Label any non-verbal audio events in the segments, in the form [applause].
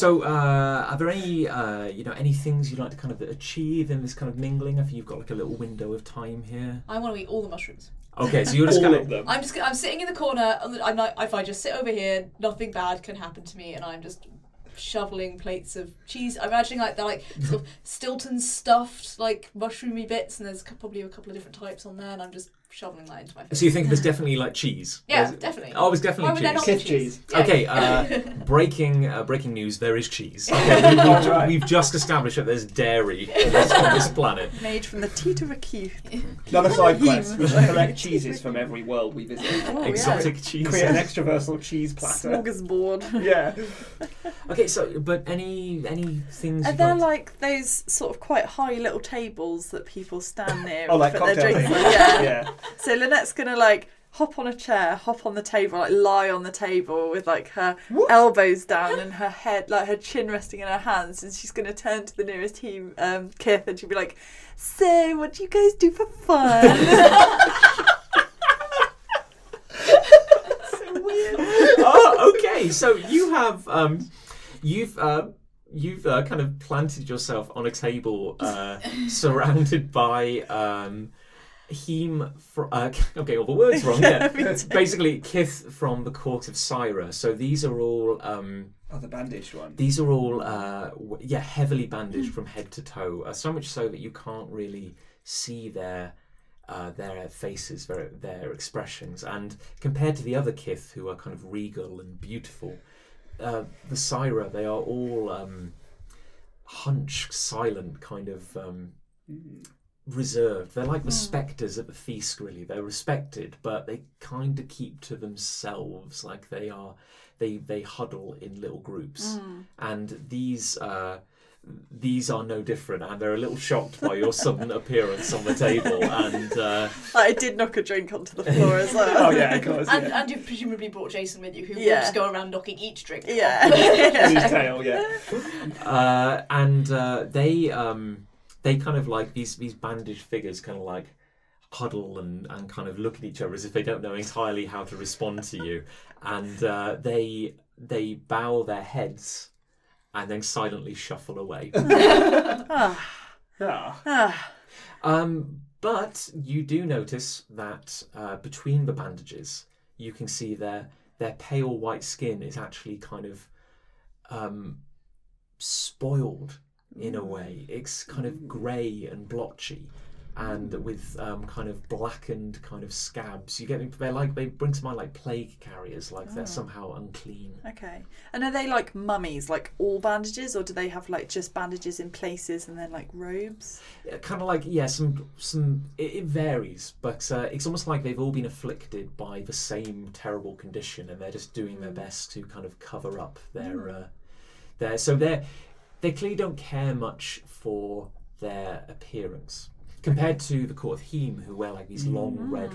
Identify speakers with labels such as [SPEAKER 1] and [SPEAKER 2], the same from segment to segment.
[SPEAKER 1] So, uh, are there any, uh, you know, any things you'd like to kind of achieve in this kind of mingling? I think you've got like a little window of time here.
[SPEAKER 2] I want to eat all the mushrooms.
[SPEAKER 1] Okay, so you're just [laughs]
[SPEAKER 3] All
[SPEAKER 1] kind
[SPEAKER 3] of
[SPEAKER 1] of.
[SPEAKER 3] them.
[SPEAKER 2] I'm just I'm sitting in the corner. I'm like if I just sit over here, nothing bad can happen to me, and I'm just shoveling plates of cheese. I'm imagining like they're like sort of [laughs] Stilton stuffed like mushroomy bits, and there's probably a couple of different types on there, and I'm just shoveling that into my face.
[SPEAKER 1] So you think there's definitely like cheese? [laughs]
[SPEAKER 2] Yeah,
[SPEAKER 1] There's-
[SPEAKER 2] definitely.
[SPEAKER 1] Oh, it's
[SPEAKER 2] Why
[SPEAKER 1] definitely
[SPEAKER 2] would there
[SPEAKER 1] cheese.
[SPEAKER 2] not be
[SPEAKER 3] Kith cheese.
[SPEAKER 2] Yeah.
[SPEAKER 1] Okay, uh, [laughs] breaking uh, breaking news. There is cheese. [laughs] Okay, we, have
[SPEAKER 3] Alright.
[SPEAKER 1] we've just established that there's dairy on this, on this planet.
[SPEAKER 4] Made from the teat of a cute.
[SPEAKER 3] Another side quest. We should collect cheeses from every world we visit.
[SPEAKER 4] Oh,
[SPEAKER 1] Exotic cheese.
[SPEAKER 3] Create an extraversal cheese platter.
[SPEAKER 4] Smorgasbord.
[SPEAKER 3] Yeah.
[SPEAKER 1] Okay, so but any any things?
[SPEAKER 4] Are
[SPEAKER 1] you'd
[SPEAKER 4] there
[SPEAKER 1] like
[SPEAKER 4] like those sort of quite high little tables that people stand near
[SPEAKER 3] Oh, like
[SPEAKER 4] their
[SPEAKER 3] cocktail
[SPEAKER 4] drinks
[SPEAKER 3] things.
[SPEAKER 4] Yeah.
[SPEAKER 3] yeah. [laughs]
[SPEAKER 4] So Lynette's gonna like hop on a chair, hop on the table, like lie on the table with like her
[SPEAKER 3] What?
[SPEAKER 4] elbows down and her head, like her chin resting in her hands, and she's gonna turn to the nearest team, um, Kith, and she'll be like, "So, what do you guys do for fun?" [laughs] so weird. [laughs]
[SPEAKER 1] oh, okay. So you have um, you've uh, you've uh, kind of planted yourself on a table uh, surrounded by um, heme. Fr- uh, [laughs] okay, all the words wrong. Yeah, [laughs] basically Kith from the court of Syra. So these are all. Um,
[SPEAKER 3] Oh, the bandaged one.
[SPEAKER 1] these are all, uh, w- yeah, heavily bandaged from head to toe. Uh, so much so that you can't really see their uh, their faces, their their expressions. And compared to the other kith, who are kind of regal and beautiful, uh, the Syra they are all um, hunched, silent, kind of um,
[SPEAKER 3] Mm.
[SPEAKER 1] Reserved. They're like the spectres at the feast, really. They're respected, but they kind of keep to themselves. Like they are, they they huddle in little groups, and these. Uh, these are no different, and they're a little shocked by your sudden [laughs] appearance on the table. And uh,
[SPEAKER 4] I did knock a drink onto the floor as well. [laughs]
[SPEAKER 3] Oh yeah, of course.
[SPEAKER 2] And,
[SPEAKER 3] Yeah.
[SPEAKER 2] and you've presumably brought Jason with you, who
[SPEAKER 4] Yeah.
[SPEAKER 2] will just go around knocking each drink.
[SPEAKER 4] Yeah. [laughs]
[SPEAKER 3] In his tail, yeah.
[SPEAKER 1] uh, and uh, they um, they kind of like these these bandaged figures, kind of like huddle and, and kind of look at each other as if they don't know entirely how to respond to you, and uh, they they bow their heads and then silently shuffle away. [laughs]
[SPEAKER 4] Ah,
[SPEAKER 3] Ah.
[SPEAKER 1] um, but you do notice that uh, between the bandages, you can see their their pale white skin is actually kind of um, spoiled in a way. It's kind of grey and blotchy, and with um, kind of blackened kind of scabs. You get they're like they bring to mind like plague carriers, like they're somehow unclean.
[SPEAKER 4] Okay. And are they like mummies, like all bandages, or do they have like just bandages in places and then like robes?
[SPEAKER 1] kind of like yeah some some it, it varies but uh, it's almost like they've all been afflicted by the same terrible condition and they're just doing their best to kind of cover up their uh, their so they're they clearly don't care much for their appearance compared to the court of Heme who wear like these long red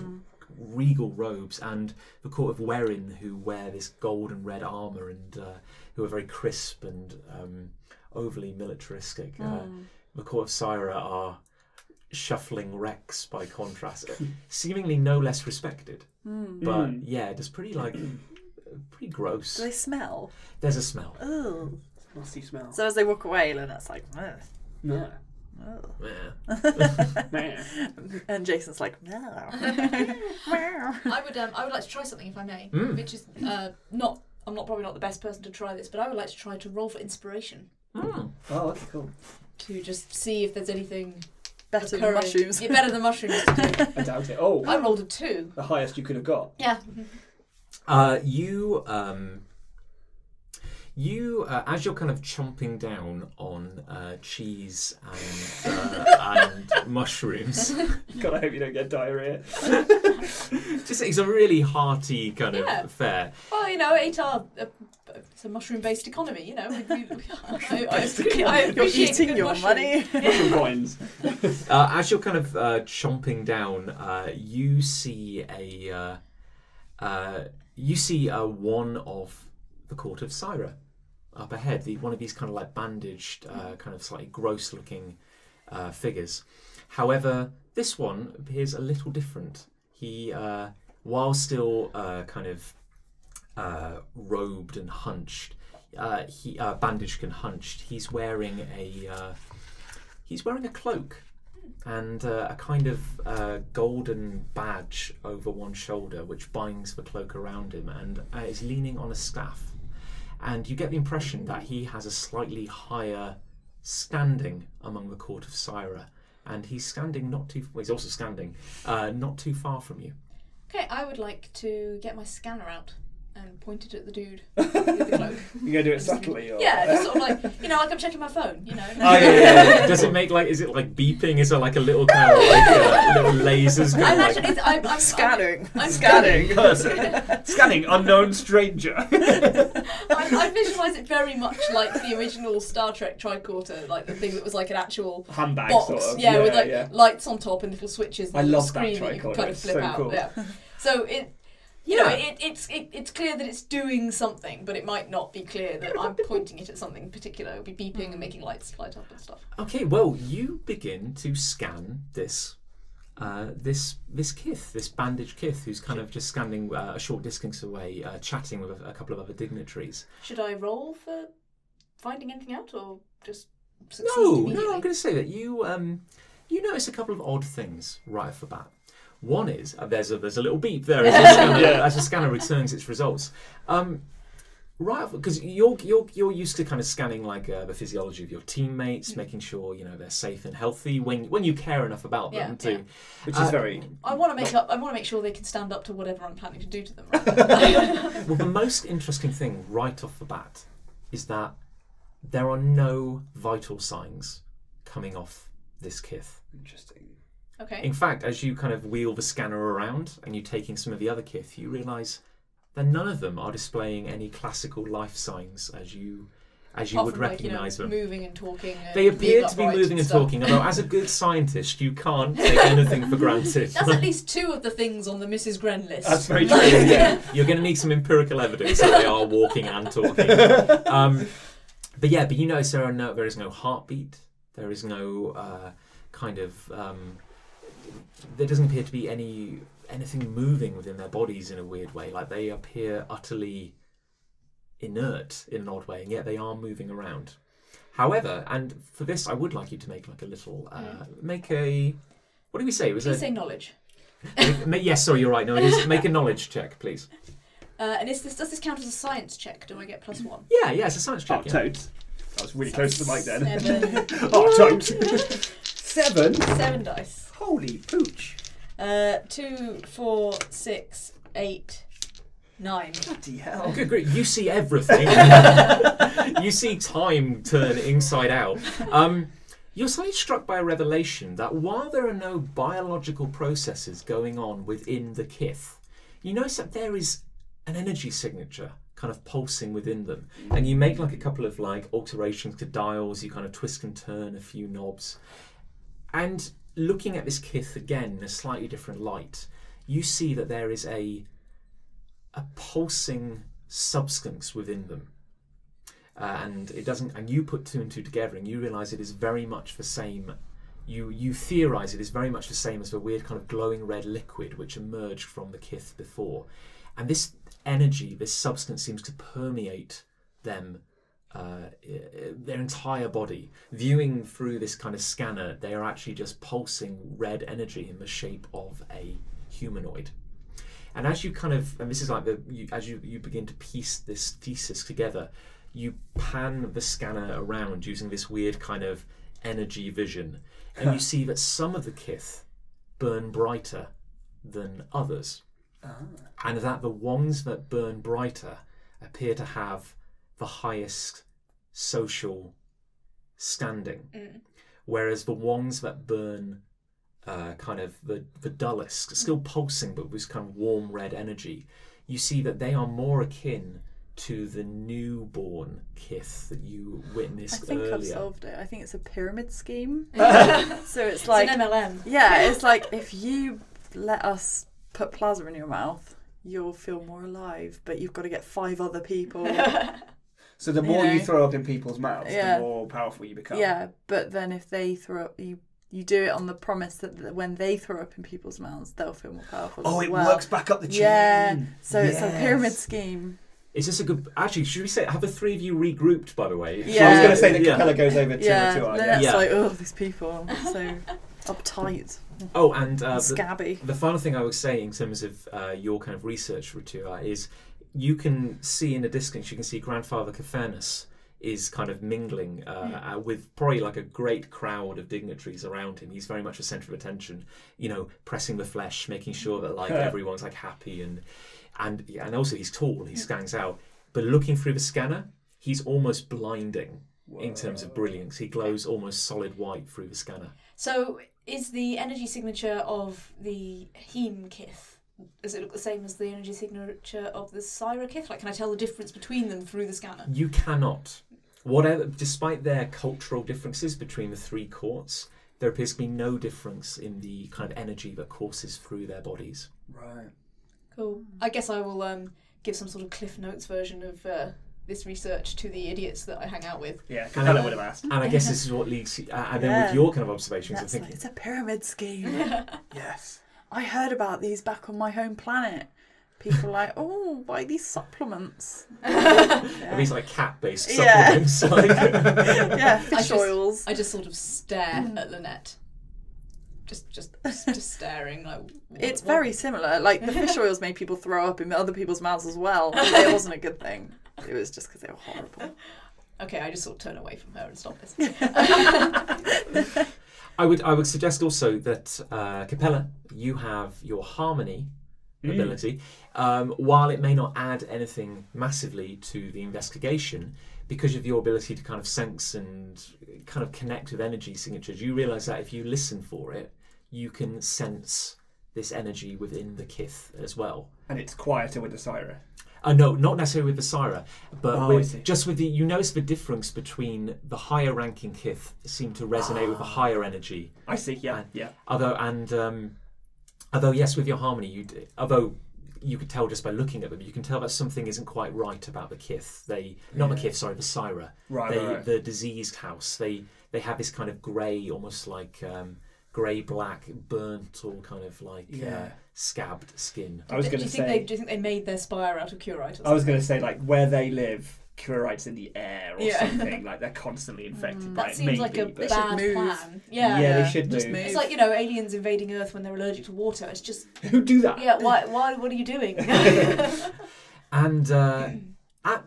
[SPEAKER 1] regal robes and the court of Werin who wear this gold and red armor and uh, who are very crisp and um, overly militaristic uh, the court of Syra are shuffling wrecks by contrast, seemingly no less respected. But
[SPEAKER 3] Mm.
[SPEAKER 1] yeah, it's pretty like [clears throat] pretty gross.
[SPEAKER 4] Do they smell?
[SPEAKER 1] There's a smell.
[SPEAKER 4] Oh.
[SPEAKER 3] Musty smell.
[SPEAKER 4] So as they walk away, Lynette's like, "Ugh,
[SPEAKER 3] No.
[SPEAKER 4] ugh."
[SPEAKER 1] Yeah.
[SPEAKER 3] Nah. [laughs]
[SPEAKER 4] and Jason's like, no. [laughs]
[SPEAKER 2] I would um, I would like to try something if I may,
[SPEAKER 1] Mm.
[SPEAKER 2] which is uh, not I'm not probably not the best person to try this, but I would like to try to roll for inspiration
[SPEAKER 1] Mm.
[SPEAKER 3] Oh, that's cool.
[SPEAKER 2] to just see if there's anything
[SPEAKER 4] Better than
[SPEAKER 2] occurring.
[SPEAKER 4] mushrooms.
[SPEAKER 2] Yeah, better than mushrooms. To do. [laughs]
[SPEAKER 3] I doubt it. Oh,
[SPEAKER 2] I rolled a two.
[SPEAKER 3] the highest you could have got.
[SPEAKER 2] Yeah.
[SPEAKER 1] Uh, you um, you uh, as you're kind of chomping down on uh, cheese and uh, [laughs] and mushrooms. [laughs]
[SPEAKER 3] God, I hope you don't get diarrhea. [laughs]
[SPEAKER 1] Just it's a really hearty kind of fare.
[SPEAKER 2] Well, you know, eight are uh, it's a mushroom-based economy. You know, we, we, I, I, appreciate, I
[SPEAKER 4] You're
[SPEAKER 2] appreciate
[SPEAKER 4] eating
[SPEAKER 2] good
[SPEAKER 4] your
[SPEAKER 2] mushroom.
[SPEAKER 4] money.
[SPEAKER 3] Mushroom coins.
[SPEAKER 1] Uh, as you're kind of uh, chomping down, uh, you see a uh, uh, you see uh, one of the court of Syra up ahead. The, one of these kind of like bandaged, uh, kind of slightly gross-looking uh, figures. However, this one appears a little different. He, uh, while still uh, kind of uh, robed and hunched, uh, he bandaged and hunched. He's wearing a he's wearing a cloak and uh, a kind of uh, golden badge over one shoulder, which binds the cloak around him, and uh, is leaning on a staff. And you get the impression that he has a slightly higher standing among the court of Syra, and he's standing not too. Well, he's also standing uh, not too far from you.
[SPEAKER 2] Okay, I would like to get my scanner out and pointed at the dude with the cloak.
[SPEAKER 3] You gonna do it subtly? Or?
[SPEAKER 2] Yeah, just sort of like you know, like I'm checking my phone. You know.
[SPEAKER 1] Oh yeah, yeah, yeah. Does it make like? Is it like beeping? Is it like a little kind of like uh, [laughs] little lasers
[SPEAKER 2] I
[SPEAKER 1] going
[SPEAKER 2] imagine
[SPEAKER 1] like?
[SPEAKER 2] it's, I'm, I'm
[SPEAKER 4] Scanning.
[SPEAKER 2] I'm, I'm
[SPEAKER 3] Scanning.
[SPEAKER 2] scanning.
[SPEAKER 3] Scanning unknown stranger.
[SPEAKER 2] I, I visualise it very much like the original Star Trek tricorder, like the thing that was like an actual
[SPEAKER 3] Handbag
[SPEAKER 2] box,
[SPEAKER 3] sort of.
[SPEAKER 2] yeah, with like
[SPEAKER 3] yeah.
[SPEAKER 2] lights on top and little switches. And
[SPEAKER 3] I
[SPEAKER 2] a little
[SPEAKER 3] love that
[SPEAKER 2] screen that you can
[SPEAKER 3] tricorder,
[SPEAKER 2] kind of flip
[SPEAKER 3] so
[SPEAKER 2] out.
[SPEAKER 3] cool.
[SPEAKER 2] Yeah. So it, you know,
[SPEAKER 1] Yeah.
[SPEAKER 2] it, it's it, it's clear that it's doing something, but it might not be clear that I'm [laughs] pointing it at something particular. It'll be beeping and making lights light up and stuff.
[SPEAKER 1] Okay, well, you begin to scan this. Uh, this this kith, this bandaged kith, who's kind of just standing uh, a short distance away, uh, chatting with a, a couple of other dignitaries.
[SPEAKER 2] Should I roll for finding anything out, or just succeed
[SPEAKER 1] No, no, I'm going to say that you um, you notice a couple of odd things right off the bat. One is uh, there's a there's a little beep there as the scanner, [laughs]
[SPEAKER 3] Yeah.
[SPEAKER 1] as the scanner returns its results. Um, right, because you're you're you're used to kind of scanning like uh, the physiology of your teammates,
[SPEAKER 2] Mm.
[SPEAKER 1] making sure you know they're safe and healthy when when you care enough about them
[SPEAKER 2] Yeah,
[SPEAKER 1] to.
[SPEAKER 2] yeah.
[SPEAKER 3] Which
[SPEAKER 1] Uh,
[SPEAKER 3] is very.
[SPEAKER 2] I want to make up. I want to make sure they can stand up to whatever I'm planning to do to them. Right? [laughs]
[SPEAKER 1] Well, the most interesting thing right off the bat is that there are no vital signs coming off this kith.
[SPEAKER 3] Interesting.
[SPEAKER 2] Okay.
[SPEAKER 1] In fact, as you kind of wheel the scanner around and you're taking some of the other kith, you realise that none of them are displaying any classical life signs as you as you
[SPEAKER 2] Apart
[SPEAKER 1] would
[SPEAKER 2] from, like, you know,
[SPEAKER 1] recognise them.
[SPEAKER 2] moving and talking. And
[SPEAKER 1] They appear
[SPEAKER 2] being
[SPEAKER 1] to be
[SPEAKER 2] upright
[SPEAKER 1] moving and
[SPEAKER 2] stuff.
[SPEAKER 1] talking, although as a good scientist, you can't [laughs] take anything for granted.
[SPEAKER 2] That's at least two of the things on the Mrs. Gren list.
[SPEAKER 3] That's very [laughs] true. Yeah.
[SPEAKER 1] You're going to need some empirical evidence that they are walking and talking. Um, but yeah, but you notice there are no, there is no heartbeat. There is no uh, kind of. Um, there doesn't appear to be any anything moving within their bodies in a weird way. Like they appear utterly inert in an odd way, and yet they are moving around. However, and for this, I would like you to make like a little, uh, make a. What do we say? It was
[SPEAKER 2] Please
[SPEAKER 1] a,
[SPEAKER 2] say knowledge.
[SPEAKER 1] make, [laughs] make- yes, sorry, you're right. No, it is. Make a knowledge check, please. [laughs]
[SPEAKER 2] Uh, and is this does this count as a science check? Do I get plus one?
[SPEAKER 1] Yeah, yeah, it's a science
[SPEAKER 3] Oh,
[SPEAKER 1] check. yeah.
[SPEAKER 3] totes. I was really close to the mic then.
[SPEAKER 2] Seven, [laughs]
[SPEAKER 3] oh, totes. Seven.
[SPEAKER 2] seven dice.
[SPEAKER 3] Holy pooch.
[SPEAKER 2] Uh, two, four, six, eight, nine.
[SPEAKER 3] Bloody
[SPEAKER 1] Oh,
[SPEAKER 3] hell.
[SPEAKER 1] good grief! You see everything. [laughs] you see time turn inside out. Um, you're suddenly struck by a revelation that while there are no biological processes going on within the kith, you notice that there is an energy signature kind of pulsing within them. And you make like a couple of like alterations to dials. You kind of twist and turn a few knobs, and looking at this kith again in a slightly different light, you see that there is a a pulsing substance within them. Uh, and it doesn't and you put two and two together and you realize it is very much the same you you theorize it is very much the same as the weird kind of glowing red liquid which emerged from the kith before and this energy this substance seems to permeate them uh, their entire body. Viewing through this kind of scanner they are actually just pulsing red energy in the shape of a humanoid. And as you kind of, and this is like the, you, as you, you begin to piece this thesis together, you pan the scanner around using this weird kind of energy vision, and you see that some of the kith burn brighter than others, and that the ones that burn brighter appear to have the highest social standing,
[SPEAKER 2] Mm.
[SPEAKER 1] whereas the ones that burn uh, kind of the, the dullest, still pulsing but with kind of warm red energy, you see that they are more akin to the newborn kith that you witnessed
[SPEAKER 4] I
[SPEAKER 1] witnessed
[SPEAKER 4] think I've solved it. I think it's a pyramid scheme. [laughs] [laughs] So it's like,
[SPEAKER 2] an MLM.
[SPEAKER 4] yeah, [laughs] it's like if you let us put plasma in your mouth, you'll feel more alive, but you've got to get five other people.
[SPEAKER 3] So the more you
[SPEAKER 4] know.
[SPEAKER 3] throw up in people's mouths,
[SPEAKER 4] Yeah.
[SPEAKER 3] the more powerful you become.
[SPEAKER 4] yeah, but then if they throw up, you you do it on the promise that when they throw up in people's mouths, they'll feel more powerful.
[SPEAKER 3] Oh,
[SPEAKER 4] as
[SPEAKER 3] it
[SPEAKER 4] well.
[SPEAKER 3] works back up the chain.
[SPEAKER 4] Yeah, so it's a pyramid scheme.
[SPEAKER 1] Is this a good? Actually, should we say have the three of you regrouped? By the way,
[SPEAKER 3] So I was going to say that
[SPEAKER 1] Yeah.
[SPEAKER 3] Capella goes over to
[SPEAKER 4] Yeah,
[SPEAKER 3] the two
[SPEAKER 4] Lynette's
[SPEAKER 1] Yeah.
[SPEAKER 4] like, oh, these people so [laughs] uptight,
[SPEAKER 1] Oh, and uh,
[SPEAKER 4] and
[SPEAKER 1] the, the final thing I would say in terms of uh, your kind of research, Ritua, is you can see in the distance, you can see Grandfather Caphernus is kind of mingling uh, uh, with probably like a great crowd of dignitaries around him. He's very much a centre of attention, you know, pressing the flesh, making sure that like everyone's like happy and and yeah, and also he's tall, he stands out. But looking through the scanner, he's almost blinding in terms of brilliance. He glows almost solid white through the scanner.
[SPEAKER 2] So, is the energy signature of the Heme Kith? Does it look the same as the energy signature of the Syra Kith? Like, can I tell the difference between them through the scanner?
[SPEAKER 1] You cannot. Whatever, despite their cultural differences between the three courts, there appears to be no difference in the kind of energy that courses through their bodies.
[SPEAKER 3] Right.
[SPEAKER 2] Cool. I guess I will um, give some sort of Cliff Notes version of uh, this research to the idiots that I hang out with.
[SPEAKER 3] Yeah, Capella
[SPEAKER 1] uh,
[SPEAKER 3] would have asked.
[SPEAKER 1] And I guess [laughs] this is what leads. Uh, and then
[SPEAKER 4] Yeah.
[SPEAKER 1] with your kind of observations, I
[SPEAKER 4] That's
[SPEAKER 1] think
[SPEAKER 4] like, it's a pyramid scheme. [laughs]
[SPEAKER 3] Yes.
[SPEAKER 4] I heard about these back on my home planet. People like, [laughs] oh, buy these supplements. [laughs]
[SPEAKER 1] are
[SPEAKER 4] yeah,
[SPEAKER 1] these like cat-based
[SPEAKER 4] Yeah.
[SPEAKER 1] supplements. [laughs] like-
[SPEAKER 4] yeah
[SPEAKER 2] I
[SPEAKER 4] fish
[SPEAKER 2] just-
[SPEAKER 4] oils.
[SPEAKER 2] I just sort of stare mm. at Lynette. Just, just, just, just staring. Like, what-
[SPEAKER 4] It's
[SPEAKER 2] what-
[SPEAKER 4] very similar. Like the fish oils made people throw up in other people's mouths as well. It wasn't a good thing. It was just because they were horrible.
[SPEAKER 2] Okay, I just sort of turn away from her and stop listening.
[SPEAKER 1] I would I would suggest also that uh, Capella, you have your harmony
[SPEAKER 3] Mm.
[SPEAKER 1] ability. Um, while it may not add anything massively to the investigation, because of your ability to kind of sense and kind of connect with energy signatures, you realise that if you listen for it, you can sense this energy within the kith as well.
[SPEAKER 3] And it's quieter with the Syra.
[SPEAKER 1] Uh, no, not necessarily with the Syra, but
[SPEAKER 3] Oh,
[SPEAKER 1] with, just with the. You notice the difference between the higher ranking kith seem to resonate with the
[SPEAKER 3] Ah.
[SPEAKER 1] higher energy,
[SPEAKER 3] I see, yeah,
[SPEAKER 1] And-
[SPEAKER 3] yeah.
[SPEAKER 1] although and um, although yes, with your harmony, you although you could tell just by looking at them, you can tell that something isn't quite right about the kith. They not the kith, sorry, the Syra.
[SPEAKER 3] Right,
[SPEAKER 1] they
[SPEAKER 3] right,
[SPEAKER 1] the diseased house. They they have this kind of grey, almost like um, grey black, burnt, or kind of like uh,
[SPEAKER 3] Yeah.
[SPEAKER 1] Scabbed skin.
[SPEAKER 3] I was
[SPEAKER 2] do
[SPEAKER 3] going
[SPEAKER 2] you
[SPEAKER 3] to
[SPEAKER 2] think
[SPEAKER 3] say.
[SPEAKER 2] they do you think they made their spire out of cruorite? Or
[SPEAKER 3] I was going to say like where they live, Cruorite's in the air or
[SPEAKER 2] Yeah.
[SPEAKER 3] something. Like they're constantly infected by
[SPEAKER 2] that
[SPEAKER 3] it.
[SPEAKER 2] seems
[SPEAKER 3] maybe,
[SPEAKER 2] like a
[SPEAKER 3] but-
[SPEAKER 4] They should
[SPEAKER 2] bad
[SPEAKER 4] move.
[SPEAKER 2] plan.
[SPEAKER 3] yeah,
[SPEAKER 2] Yeah.
[SPEAKER 3] they should
[SPEAKER 4] just
[SPEAKER 3] move.
[SPEAKER 4] move.
[SPEAKER 2] It's like you know aliens invading Earth when they're allergic to water. It's just [laughs]
[SPEAKER 3] Who do that?
[SPEAKER 2] yeah. Why? Why? What are you doing? [laughs] [laughs]
[SPEAKER 1] And uh, at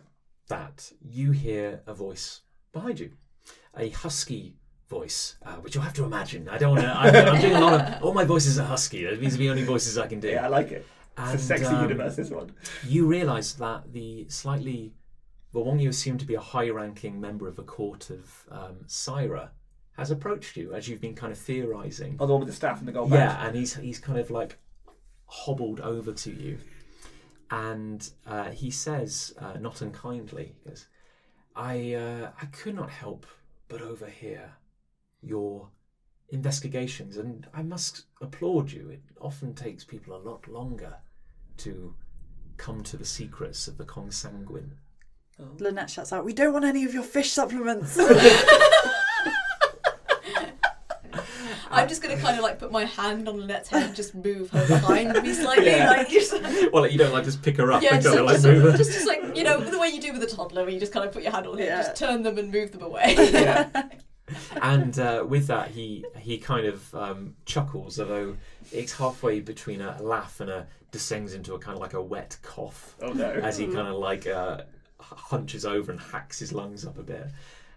[SPEAKER 1] that, you hear a voice behind you, a husky voice, uh, which you'll have to imagine. I don't want to. I'm, I'm doing a lot of. All my voices are husky. These are the only voices I can do.
[SPEAKER 3] Yeah, I like it.
[SPEAKER 1] And,
[SPEAKER 3] It's a sexy
[SPEAKER 1] um,
[SPEAKER 3] universe, this one.
[SPEAKER 1] You realise that the slightly, the one you assume to be a high-ranking member of the court of um, Syra, has approached you as you've been kind of theorising.
[SPEAKER 3] Oh, the one with the staff and the gold badge.
[SPEAKER 1] Yeah, and he's he's kind of like hobbled over to you, and uh, he says, uh, not unkindly, he goes, "I uh, I could not help but overhear your investigations, and I must applaud you. It often takes people a lot longer to come to the secrets of the consanguine." Oh.
[SPEAKER 4] Lynette shouts out, "We don't want any of your fish supplements." [laughs]
[SPEAKER 2] I'm just gonna kind of like put my hand on Lynette's head and just move her behind me slightly,
[SPEAKER 1] Yeah.
[SPEAKER 2] like just, [laughs]
[SPEAKER 1] well, you don't like just pick her up
[SPEAKER 2] yeah,
[SPEAKER 1] and
[SPEAKER 2] just,
[SPEAKER 1] kind of like
[SPEAKER 2] just,
[SPEAKER 1] move her.
[SPEAKER 2] just, just like you know the way you do with a toddler, where you just kind of put your hand on it,
[SPEAKER 4] Yeah.
[SPEAKER 2] just turn them and move them away.
[SPEAKER 3] Yeah. [laughs]
[SPEAKER 1] and uh, with that he he kind of um, chuckles although it's halfway between a laugh and a descends into a kind of like a wet cough
[SPEAKER 3] Oh no.
[SPEAKER 1] as he kind of like uh, hunches over and hacks his lungs up a bit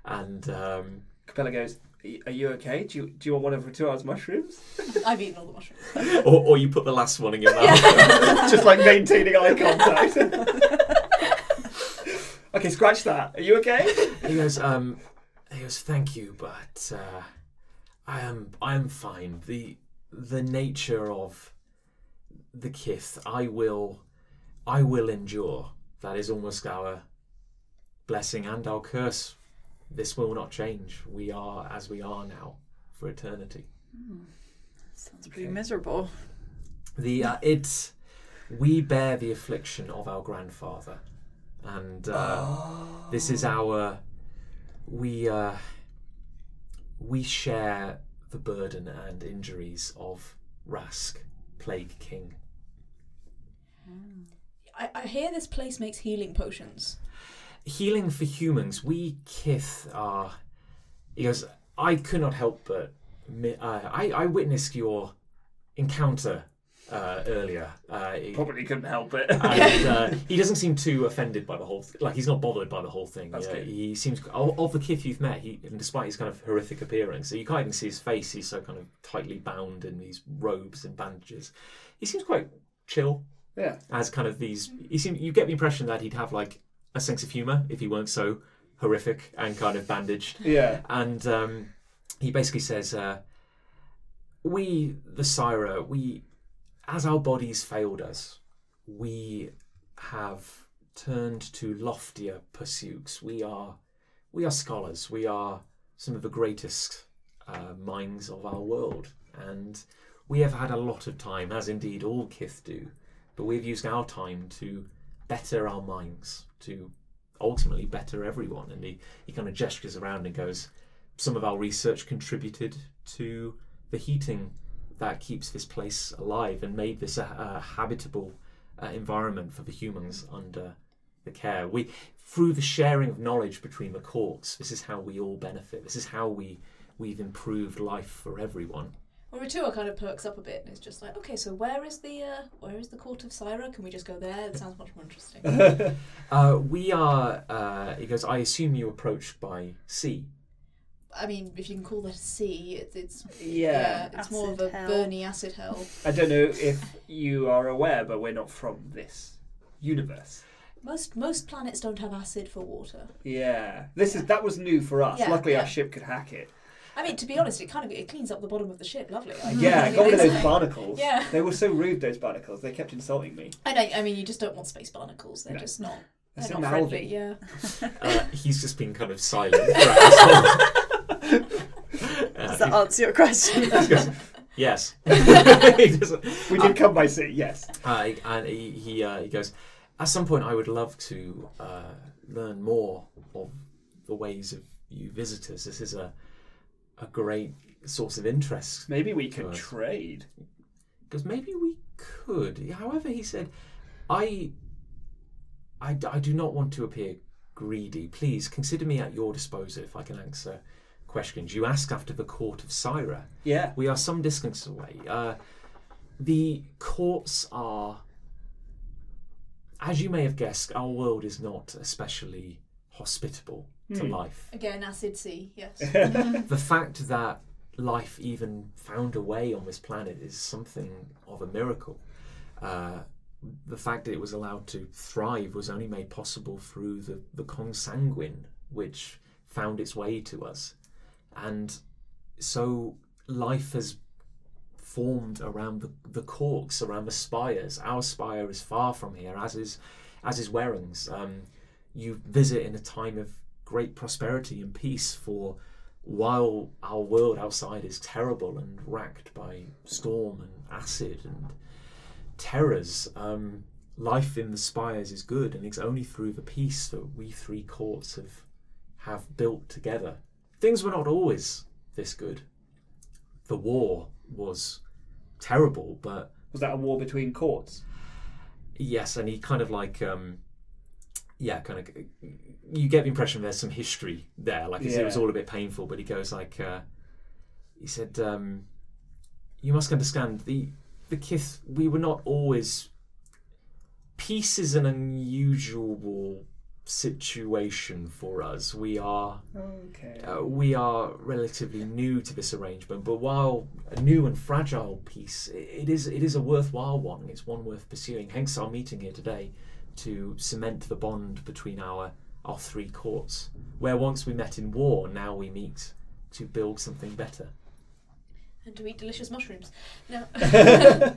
[SPEAKER 1] and um,
[SPEAKER 3] Capella goes, "Are you okay? Do you do you want one of Ritua's mushrooms?" [laughs]
[SPEAKER 2] I've eaten all the mushrooms. [laughs]
[SPEAKER 1] or, or you put the last one in your mouth [laughs]
[SPEAKER 3] Just like maintaining eye contact. okay, scratch that. Are you okay?
[SPEAKER 1] he goes um, he goes thank you but uh, I am I am fine. The the nature of the kith I will I will endure. That is almost our blessing and our curse. This will not change. We are as we are now for eternity.
[SPEAKER 4] Sounds pretty
[SPEAKER 3] Okay.
[SPEAKER 4] miserable.
[SPEAKER 1] the uh, it we bear the affliction of our grandfather and uh, this is our we uh, we share the burden and injuries of Rask, Plague King.
[SPEAKER 2] I, I hear this place makes healing potions.
[SPEAKER 1] healing for humans, we Kith are. He goes, I could not help but. mi- Uh, I, I witnessed your encounter uh, earlier. Uh, he-
[SPEAKER 3] Probably couldn't help it.
[SPEAKER 1] and [laughs] uh, he doesn't seem too offended by the whole. Th- like he's not bothered by the whole thing.
[SPEAKER 3] That's
[SPEAKER 1] Yeah,
[SPEAKER 3] good.
[SPEAKER 1] He seems of, of the Kith you've met. He, despite his kind of horrific appearance, so you can't even see his face. He's so kind of tightly bound in these robes and bandages. He seems quite chill
[SPEAKER 3] yeah.
[SPEAKER 1] as kind of these. You seem you get the impression that he'd have like a sense of humor if he weren't so horrific and kind of bandaged.
[SPEAKER 3] Yeah.
[SPEAKER 1] And um, he basically says, uh, "We, the Syra, we, as our bodies failed us, we have turned to loftier pursuits. We are, we are scholars. We are some of the greatest uh, minds of our world, and we have had a lot of time, as indeed all Kith do, but we've used our time to better our minds, to ultimately better everyone." And he, he kind of gestures around and goes, "Some of our research contributed to the heating." That keeps this place alive and made this a, a habitable uh, environment for the humans under the care. We, through the sharing of knowledge between the courts, this is how we all benefit. This is how we we've improved life for everyone.
[SPEAKER 2] Well, Ritua kind of perks up a bit and is just like, okay, so where is the uh, where is the court of Syra? Can we just go there? It sounds much more interesting. [laughs]
[SPEAKER 1] Uh, we are. Uh, he goes. I assume you approached by sea.
[SPEAKER 2] I mean, if you can call that a sea, it, it's
[SPEAKER 3] Yeah.
[SPEAKER 2] it's more of a
[SPEAKER 4] hell.
[SPEAKER 2] Bernie acid hell.
[SPEAKER 3] I don't know if you are aware, but we're not from this universe.
[SPEAKER 2] Most most planets don't have acid for water.
[SPEAKER 3] Yeah. This is that was new for us.
[SPEAKER 2] Yeah,
[SPEAKER 3] Luckily,
[SPEAKER 2] yeah.
[SPEAKER 3] our ship could hack it.
[SPEAKER 2] I mean, to be honest, it kind of it cleans up the bottom of the ship. Lovely. Like,
[SPEAKER 3] Yeah,
[SPEAKER 2] I
[SPEAKER 3] I got rid of those barnacles.
[SPEAKER 2] Yeah.
[SPEAKER 3] They were so rude, those barnacles. They kept insulting me.
[SPEAKER 2] I know. I mean, you just don't want space barnacles. They're
[SPEAKER 3] No.
[SPEAKER 2] just not.
[SPEAKER 3] They're
[SPEAKER 2] They're not friendly. Yeah. [laughs]
[SPEAKER 1] Uh, he's just been kind of silent. [laughs] throughout
[SPEAKER 4] Does
[SPEAKER 1] this
[SPEAKER 4] that answer your question?
[SPEAKER 1] Uh, goes, [laughs] yes. [laughs] He
[SPEAKER 3] We did come by sea, yes.
[SPEAKER 1] Uh, and he he, uh, he goes. At some point, I would love to uh, learn more of the ways of you visitors. This is a a great source of interest
[SPEAKER 3] Maybe we could
[SPEAKER 1] Good.
[SPEAKER 3] trade.
[SPEAKER 1] because maybe we could. However, he said, I, I, I do not want to appear greedy. Please consider me at your disposal if I can answer questions. You ask after the court of Syra.
[SPEAKER 3] Yeah.
[SPEAKER 1] We are some distance away. Uh, the courts are, as you may have guessed, our world is not especially hospitable to
[SPEAKER 3] Hmm.
[SPEAKER 1] life.
[SPEAKER 2] Again, acid sea. Yes. [laughs]
[SPEAKER 1] The fact that life even found a way on this planet is something of a miracle. Uh, the fact that it was allowed to thrive was only made possible through the, the consanguine, which found its way to us. And so life has formed around the, the corks, around the spires. Our spire is far from here, as is as is Werring's. Um, you visit in a time of great prosperity and peace for while our world outside is terrible and racked by storm and acid and terrors, um, life in the spires is good, and it's only through the peace that we three courts have have built together. Things were not always this good. The war was terrible, but
[SPEAKER 3] Was that a war between courts?
[SPEAKER 1] yes, and he kind of like um, yeah, kind of you get the impression there's some history there. Like it was all a bit painful, but he goes like uh, he said, um, you must understand the the Kith. We were not always. Peace is an unusual situation for us. We are
[SPEAKER 3] Okay.
[SPEAKER 1] uh, we are relatively new to this arrangement, but while a new and fragile peace, it is it is a worthwhile one. It's one worth pursuing. Hence our meeting here today to cement the bond between our our three courts. Where once we met in war, now we meet to build something better.
[SPEAKER 2] And to eat delicious mushrooms. No. [laughs] [laughs]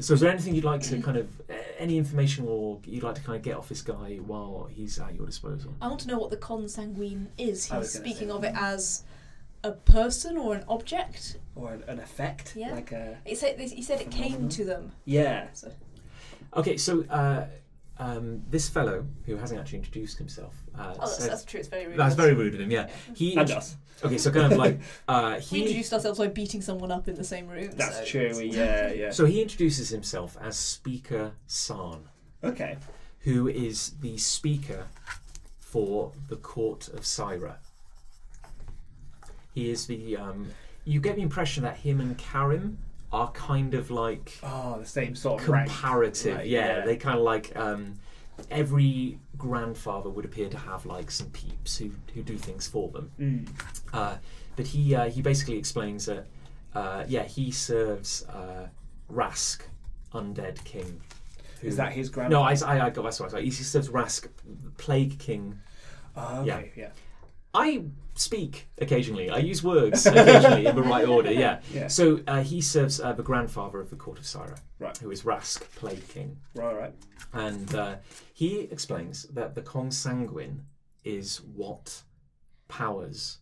[SPEAKER 1] So, is there anything you'd like to kind of uh, any information or you'd like to kind of get off this guy while he's at your disposal?
[SPEAKER 2] I want to know what the consanguine is.
[SPEAKER 3] I
[SPEAKER 2] He's
[SPEAKER 3] was gonna
[SPEAKER 2] speaking
[SPEAKER 3] say.
[SPEAKER 2] of it as a person or an object.
[SPEAKER 3] Or an, an effect?
[SPEAKER 2] Yeah.
[SPEAKER 3] Like a.
[SPEAKER 2] He said he said it came to them.
[SPEAKER 3] Yeah.
[SPEAKER 2] So
[SPEAKER 1] Okay, so uh, um, this fellow who hasn't actually introduced himself. Uh,
[SPEAKER 2] oh, that's,
[SPEAKER 1] says-
[SPEAKER 2] that's true. It's very rude.
[SPEAKER 1] That's very rude of him. Yeah, he.
[SPEAKER 3] And us.
[SPEAKER 1] Okay, so kind of like [laughs] uh,
[SPEAKER 2] We
[SPEAKER 1] he.
[SPEAKER 2] introduced ourselves by beating someone up in the same room.
[SPEAKER 3] That's
[SPEAKER 2] so
[SPEAKER 3] true. We, yeah, yeah.
[SPEAKER 1] So he introduces himself as Speaker San.
[SPEAKER 3] Okay.
[SPEAKER 1] who is the speaker for the court of Syra. He is the. Um, you get the impression that him and Karim are kind of like
[SPEAKER 3] Oh, the same sort of
[SPEAKER 1] comparative. Yeah,
[SPEAKER 3] yeah.
[SPEAKER 1] they kind of like. Um, every grandfather would appear to have like some peeps who, who do things for them.
[SPEAKER 3] Mm.
[SPEAKER 1] Uh, but he uh, he basically explains that uh, yeah he serves uh, Rask, undead king. who-
[SPEAKER 3] Is that his grand?
[SPEAKER 1] no? I, I, I got that's right. He serves Rask, plague king.
[SPEAKER 3] Oh, okay, yeah.
[SPEAKER 1] I speak occasionally. I use words occasionally in the right [laughs] order. Yeah.
[SPEAKER 3] Yeah.
[SPEAKER 1] So uh, he serves uh, the grandfather of the court of Syra,
[SPEAKER 3] Right.
[SPEAKER 1] who is Rask, plague king.
[SPEAKER 3] Right, right.
[SPEAKER 1] And uh, he explains that the consanguine is what powers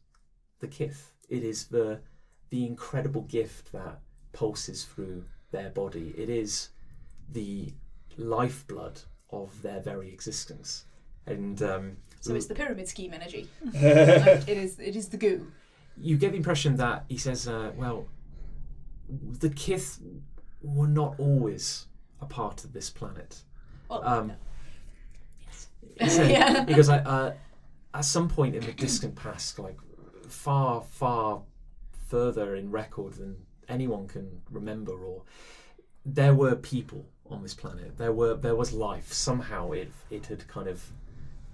[SPEAKER 1] the kith. It is the the incredible gift that pulses through their body. It is the lifeblood of their very existence. And um,
[SPEAKER 2] So it's the pyramid scheme energy. [laughs] Like, it is. It is the goo.
[SPEAKER 1] you get the impression that he says, uh, well, the kith were not always a part of this planet.
[SPEAKER 2] Well,
[SPEAKER 1] Um,
[SPEAKER 2] no.
[SPEAKER 1] He said- [laughs]
[SPEAKER 2] Yeah.
[SPEAKER 1] Because I, uh, at some point in the distant past, like far, far further in record than anyone can remember, or there were people on this planet. There were there was life. Somehow it it had kind of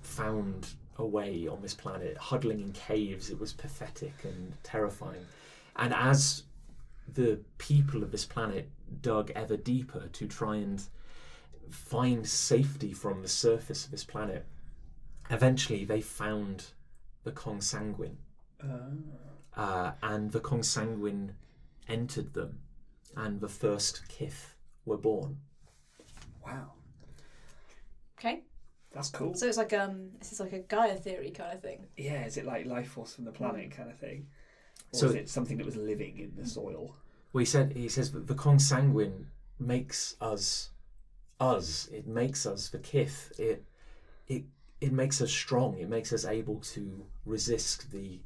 [SPEAKER 1] found a way on this planet, huddling in caves. It was pathetic and terrifying. And as the people of this planet dug ever deeper to try and find safety from the surface of this planet, eventually they found the consanguine,
[SPEAKER 3] Uh,
[SPEAKER 1] uh, and the consanguine entered them, and the first kith were born.
[SPEAKER 3] wow.
[SPEAKER 2] Okay.
[SPEAKER 3] That's cool.
[SPEAKER 2] So it's like um, this is like a Gaia theory kind of thing.
[SPEAKER 3] yeah, is it like life force from the planet kind of thing? Or
[SPEAKER 1] So-
[SPEAKER 3] is it something that was living in the soil?
[SPEAKER 1] Well, he said he says that the consanguine makes us us. It makes us the kith. It it it makes us strong. It makes us able to resist the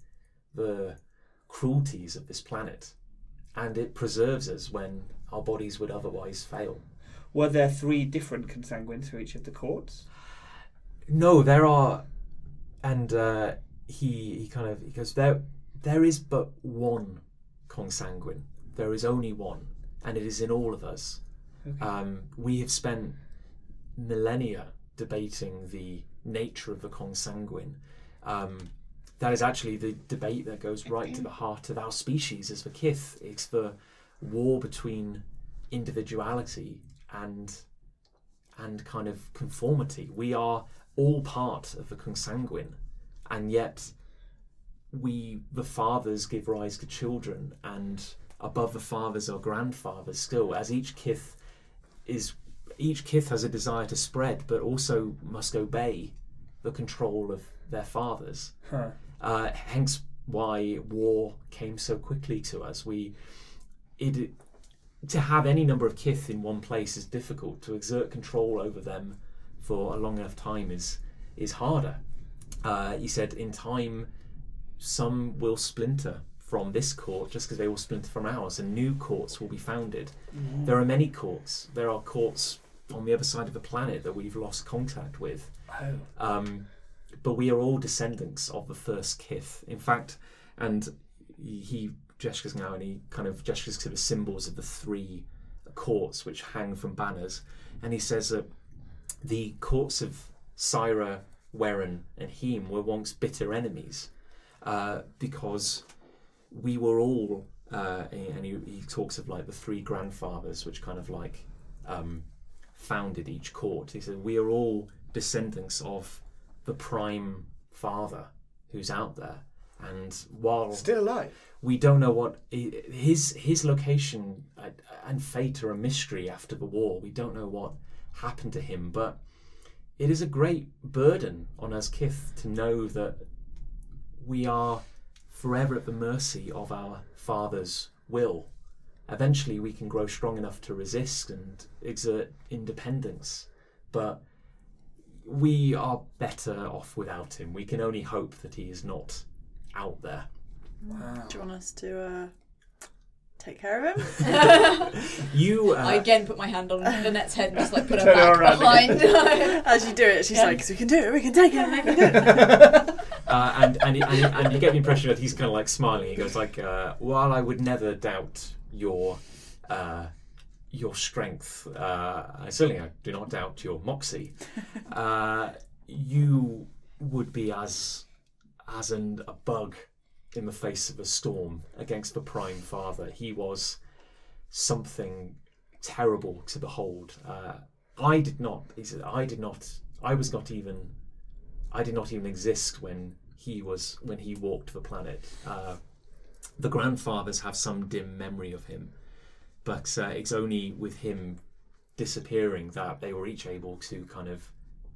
[SPEAKER 1] the cruelties of this planet, and it preserves us when our bodies would otherwise fail.
[SPEAKER 3] Were there three different consanguines for each of the courts?
[SPEAKER 1] No, there are, and uh, he he kind of he goes there. There is but one consanguine. There is only one, and it is in all of us.
[SPEAKER 3] Okay.
[SPEAKER 1] Um, we have spent millennia debating the nature of the consanguine. Um, that is actually the debate that goes right to the heart of our species as the kith. It's the war between individuality and and kind of conformity. We are all part of the consanguine, and yet we, the fathers, give rise to children, and above the fathers are grandfathers still, as each kith is each kith has a desire to spread, but also must obey the control of their fathers.
[SPEAKER 3] Huh.
[SPEAKER 1] Uh, hence, why war came so quickly to us. We, it, to have any number of kith in one place is difficult. To exert control over them for a long enough time is is harder. Uh, he said, in time, some will splinter from this court just because they will splinter from ours, and new courts will be founded. There are many courts. There are courts on the other side of the planet that we've lost contact with.
[SPEAKER 3] Oh.
[SPEAKER 1] Um, but we are all descendants of the first kith. In fact, and he gestures now and he kind of gestures to the symbols of the three courts which hang from banners. And he says that the courts of Syra, Weren, and Heem were once bitter enemies uh, because we were all, uh, and he, he talks of like the three grandfathers, which kind of like um, founded each court. He said, We are all descendants of the prime father who's out there. And while
[SPEAKER 5] Still alive.
[SPEAKER 1] we don't know what his his location uh, and fate are a mystery after the war. We don't know what happened to him, but it is a great burden on us kith to know that we are forever at the mercy of our father's will. Eventually, we can grow strong enough to resist and exert independence, but we are better off without him. We can only hope that he is not out there.
[SPEAKER 3] Wow.
[SPEAKER 4] Do you want us to uh, take care of him. [laughs]
[SPEAKER 1] You, [laughs] uh,
[SPEAKER 2] I again put my hand on Lynette's head and just like put her
[SPEAKER 3] Turn her
[SPEAKER 2] back
[SPEAKER 3] around
[SPEAKER 2] behind. [laughs]
[SPEAKER 4] As you do it, she's
[SPEAKER 2] Yeah.
[SPEAKER 4] like, "We can do it. We can take it. We can do it."
[SPEAKER 1] uh, and and, and and you get the impression that he's kind of like smiling. He goes like, uh, "While I would never doubt your uh, your strength, uh, I certainly I do not doubt your moxie. Uh, you would be as as an, a bug in the face of a storm against the prime father. He was something terrible to behold. Uh, I did not. He said, I did not. I was not even. I did not even exist when he was when he walked the planet. Uh, the grandfathers have some dim memory of him, but uh, it's only with him disappearing that they were each able to kind of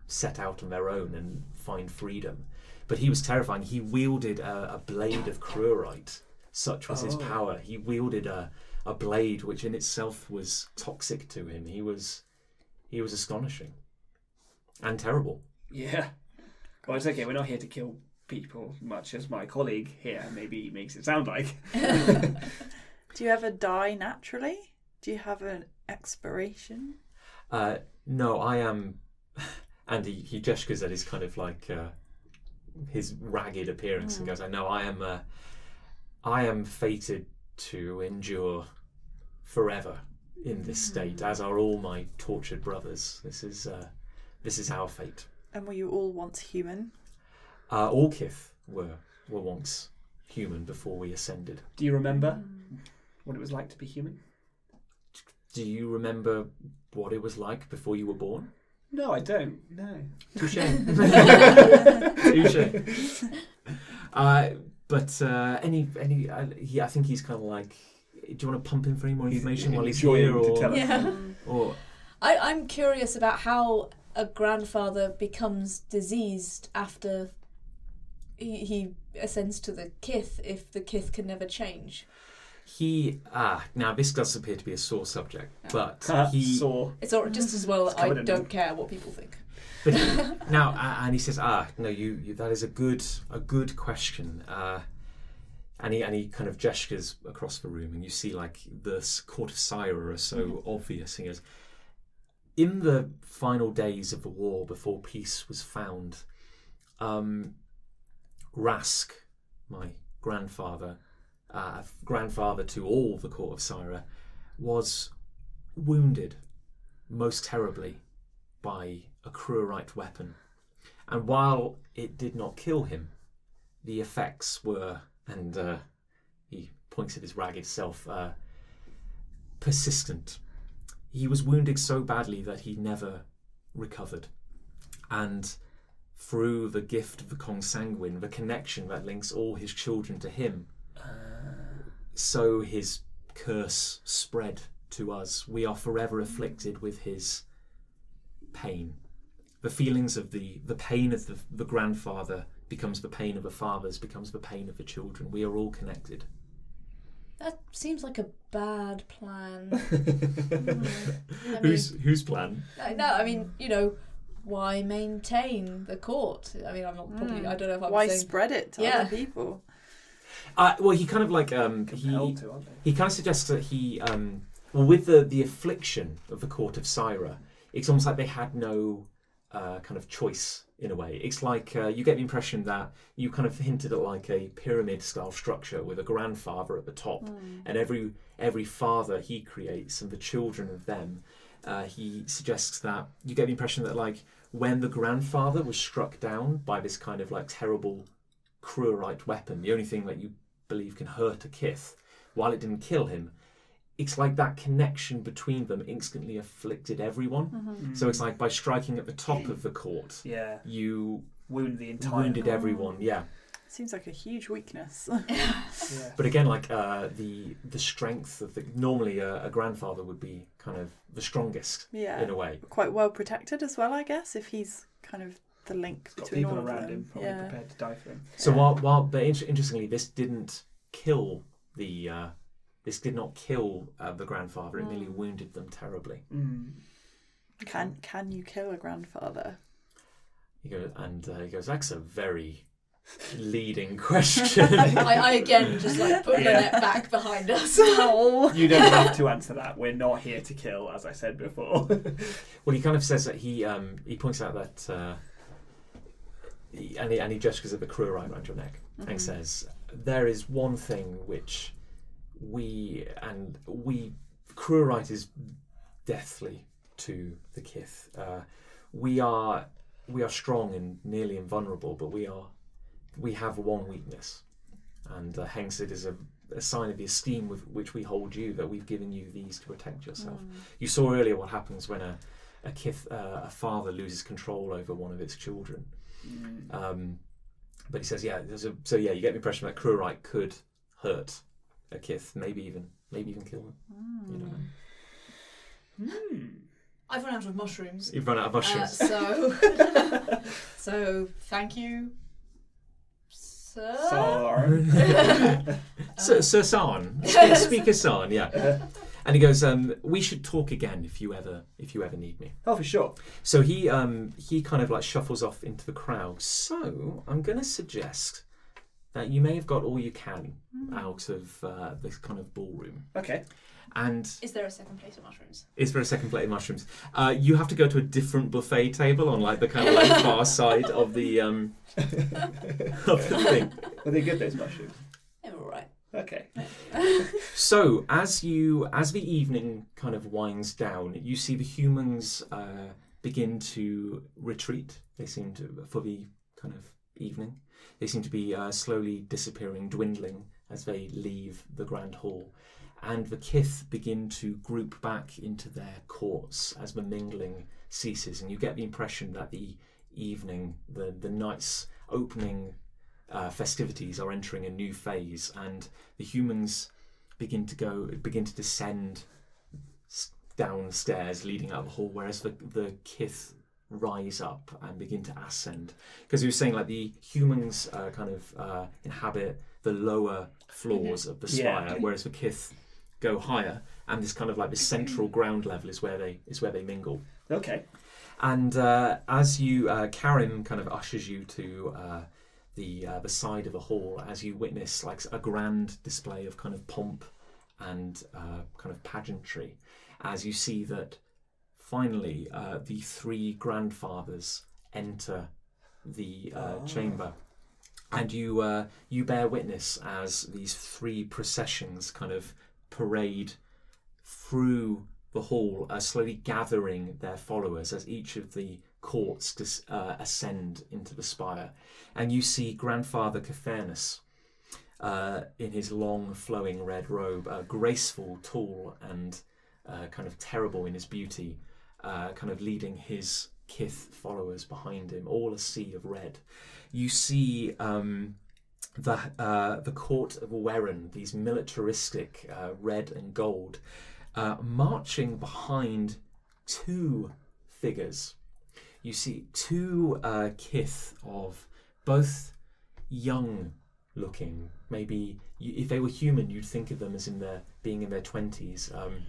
[SPEAKER 1] set out on their own and find freedom. But he was terrifying. He wielded a, a blade of cruorite. Such was his
[SPEAKER 3] Oh.
[SPEAKER 1] power. He wielded a, a blade which in itself was toxic to him. He was he was astonishing and terrible.
[SPEAKER 3] Yeah. Well, it's okay. We're not here to kill people, much as my colleague here maybe makes it sound like. [laughs] [laughs]
[SPEAKER 4] Do you ever die naturally? Do you have an expiration?
[SPEAKER 1] Uh, no, I am, [laughs] and he, he gestures at his kind of like uh, his ragged appearance and goes, "I know I am. Uh, I am fated to endure forever in this state, as are all my tortured brothers. This is uh, this is our fate.
[SPEAKER 4] And were you all once human?
[SPEAKER 1] Uh, all kith were were once human before we ascended.
[SPEAKER 3] Do you remember what it was like to be human?
[SPEAKER 1] Do you remember what it was like before you were born?
[SPEAKER 3] No, I don't. No.
[SPEAKER 1] Touche. [laughs] Touche. [laughs] Uh, but uh, any any, uh, he, I think he's kind of like. Do you want to pump him for any more
[SPEAKER 3] He's
[SPEAKER 1] information while he's
[SPEAKER 3] enjoying
[SPEAKER 1] here,
[SPEAKER 3] to
[SPEAKER 1] or,
[SPEAKER 3] tell
[SPEAKER 2] yeah. [laughs]
[SPEAKER 1] or
[SPEAKER 2] I, I'm curious about how a grandfather becomes diseased after he, he ascends to the kith if the kith can never change.
[SPEAKER 1] He? Ah, now this does appear to be a sore subject, but [laughs] he
[SPEAKER 3] Saw.
[SPEAKER 2] It's all, just as well
[SPEAKER 3] It's
[SPEAKER 2] I
[SPEAKER 3] covered in
[SPEAKER 2] don't care what people think.
[SPEAKER 1] But he, [laughs] now, uh, and he says, "Ah, no, you, you. That is a good, a good question." Uh, and he and he kind of gestures across the room, and you see like the s- court of Syra are so obvious. He goes, "In the final days of the war, before peace was found, um, Rask, my grandfather, uh, grandfather to all the court of Syra, was wounded most terribly." by a cruorite weapon. And while it did not kill him, the effects were, and uh, he points at his ragged self, uh, persistent. He was wounded so badly that he never recovered. And through the gift of the consanguine, the connection that links all his children to him, so his curse spread to us. We are forever afflicted with his pain. The feelings of the the pain of the, the grandfather becomes the pain of the fathers, becomes the pain of the children. We are all connected.
[SPEAKER 2] That seems like a bad plan. [laughs] Mm. I mean,
[SPEAKER 1] Whose whose plan?
[SPEAKER 2] no, no, I mean, you know, why maintain the court? I mean, I'm not probably. Mm. I don't know if I'm
[SPEAKER 4] Why
[SPEAKER 2] saying.
[SPEAKER 4] spread it to
[SPEAKER 2] Yeah.
[SPEAKER 4] other people?
[SPEAKER 1] Uh, well, he kind of like um, he
[SPEAKER 3] Compelled to, aren't they?
[SPEAKER 1] he kind of suggests that he um, well with the the affliction of the court of Syra, it's almost like they had no uh, kind of choice in a way. It's like uh, you get the impression that you kind of hinted at like a pyramid style structure with a grandfather at the top, and every every father he creates and the children of them. Uh, he suggests that you get the impression that like when the grandfather was struck down by this kind of like terrible cruorite weapon, the only thing that you believe can hurt a kith, while it didn't kill him, it's like that connection between them instantly afflicted everyone.
[SPEAKER 4] Mm-hmm.
[SPEAKER 1] So it's like by striking at the top of the court,
[SPEAKER 3] Yeah.
[SPEAKER 1] you
[SPEAKER 3] Wound the entire.
[SPEAKER 1] wounded everyone. Yeah,
[SPEAKER 4] Seems like a huge weakness. [laughs]
[SPEAKER 3] Yeah.
[SPEAKER 1] but again, like uh, the the strength of the normally a, a grandfather would be kind of the strongest
[SPEAKER 4] yeah.
[SPEAKER 1] in a way.
[SPEAKER 4] Quite well protected as well, I guess, if he's kind of the link
[SPEAKER 3] He's got
[SPEAKER 4] between
[SPEAKER 3] people
[SPEAKER 4] all of
[SPEAKER 3] around
[SPEAKER 4] them.
[SPEAKER 3] him probably
[SPEAKER 4] yeah.
[SPEAKER 3] prepared to die for him.
[SPEAKER 1] So
[SPEAKER 4] Yeah.
[SPEAKER 1] while while but inter- interestingly, this didn't kill the. Uh, this did not kill uh, the grandfather. It merely
[SPEAKER 4] Mm.
[SPEAKER 1] wounded them terribly.
[SPEAKER 3] Mm.
[SPEAKER 4] Can can you kill a grandfather?
[SPEAKER 1] He goes, and uh, he goes, "That's a very [laughs] leading [laughs] question.
[SPEAKER 2] I, I again just like put
[SPEAKER 3] Yeah.
[SPEAKER 2] the net back behind us. [laughs]
[SPEAKER 3] You don't have to answer that. We're not here to kill, as I said before.
[SPEAKER 1] well, he kind of says that he um, he points out that uh, he, and he, and he gestures at the cruorite around your neck
[SPEAKER 4] Mm-hmm.
[SPEAKER 1] and says, "There is one thing which we and we Cruorite is deathly to the Kith. Uh, we are we are strong and nearly invulnerable, but we are we have one weakness, and uh, hence it is a, a sign of the esteem with which we hold you that we've given you these to protect yourself.
[SPEAKER 4] Mm.
[SPEAKER 1] You saw earlier what happens when a a kith uh, a father loses control over one of its children.
[SPEAKER 3] Mm.
[SPEAKER 1] Um, but he says, yeah, there's a, so yeah, you get the impression that Cruorite could hurt a kith, maybe even maybe even kill them.
[SPEAKER 4] Mm.
[SPEAKER 1] You know,
[SPEAKER 3] Hmm.
[SPEAKER 2] I've run out of mushrooms.
[SPEAKER 1] you've run out of
[SPEAKER 2] Uh,
[SPEAKER 1] mushrooms.
[SPEAKER 2] so, [laughs] [laughs] so thank you, sir.
[SPEAKER 3] Sar. [laughs]
[SPEAKER 1] Sir, Sir San, Speak- Speaker San, yeah. And he goes, um, "We should talk again if you ever if you ever need me."
[SPEAKER 3] oh, for sure.
[SPEAKER 1] So he um, he kind of like shuffles off into the crowd. So I'm going to suggest that you may have got all you can out of uh, this kind of ballroom.
[SPEAKER 3] Okay.
[SPEAKER 1] And
[SPEAKER 2] Is there a second plate of mushrooms?
[SPEAKER 1] is there a second plate of mushrooms? Uh, you have to go to a different buffet table on like the kind of like [laughs] far side of the um, [laughs] of the thing.
[SPEAKER 3] Were they good, those mushrooms? Okay. [laughs]
[SPEAKER 1] So as you as the evening kind of winds down, you see the humans uh, begin to retreat. They seem to for the kind of evening. They seem to be uh, slowly disappearing, dwindling as they leave the grand hall, and the kith begin to group back into their courts as the mingling ceases, and you get the impression that the evening, the the night's opening uh, festivities are entering a new phase, and the humans begin to go begin to descend downstairs leading out of the hall, whereas the the kith rise up and begin to ascend. Because you were saying like the humans uh, kind of uh, inhabit the lower floors of the
[SPEAKER 3] Yeah.
[SPEAKER 1] spire, whereas the kith go higher, and this kind of like the central ground level is where they is where they mingle.
[SPEAKER 3] Okay.
[SPEAKER 1] And uh, as you, uh, Karim kind of ushers you to uh, the uh, the side of a hall, as you witness like a grand display of kind of pomp and uh, kind of pageantry, as you see that finally uh, the three grandfathers enter the uh,
[SPEAKER 3] Oh.
[SPEAKER 1] chamber, and you uh, you bear witness as these three processions kind of parade through the hall, uh, slowly gathering their followers as each of the courts dis- uh, ascend into the spire. And you see Grandfather Cathernus uh, in his long, flowing red robe, uh, graceful, tall, and uh, kind of terrible in his beauty, uh, kind of leading his kith followers behind him, all a sea of red. You see. Um, the uh, the court of Werren, these militaristic uh, red and gold, uh, marching behind two figures. You see two uh, kith of both young looking. Maybe you, if they were human, you'd think of them as in their being in their twenties. Um,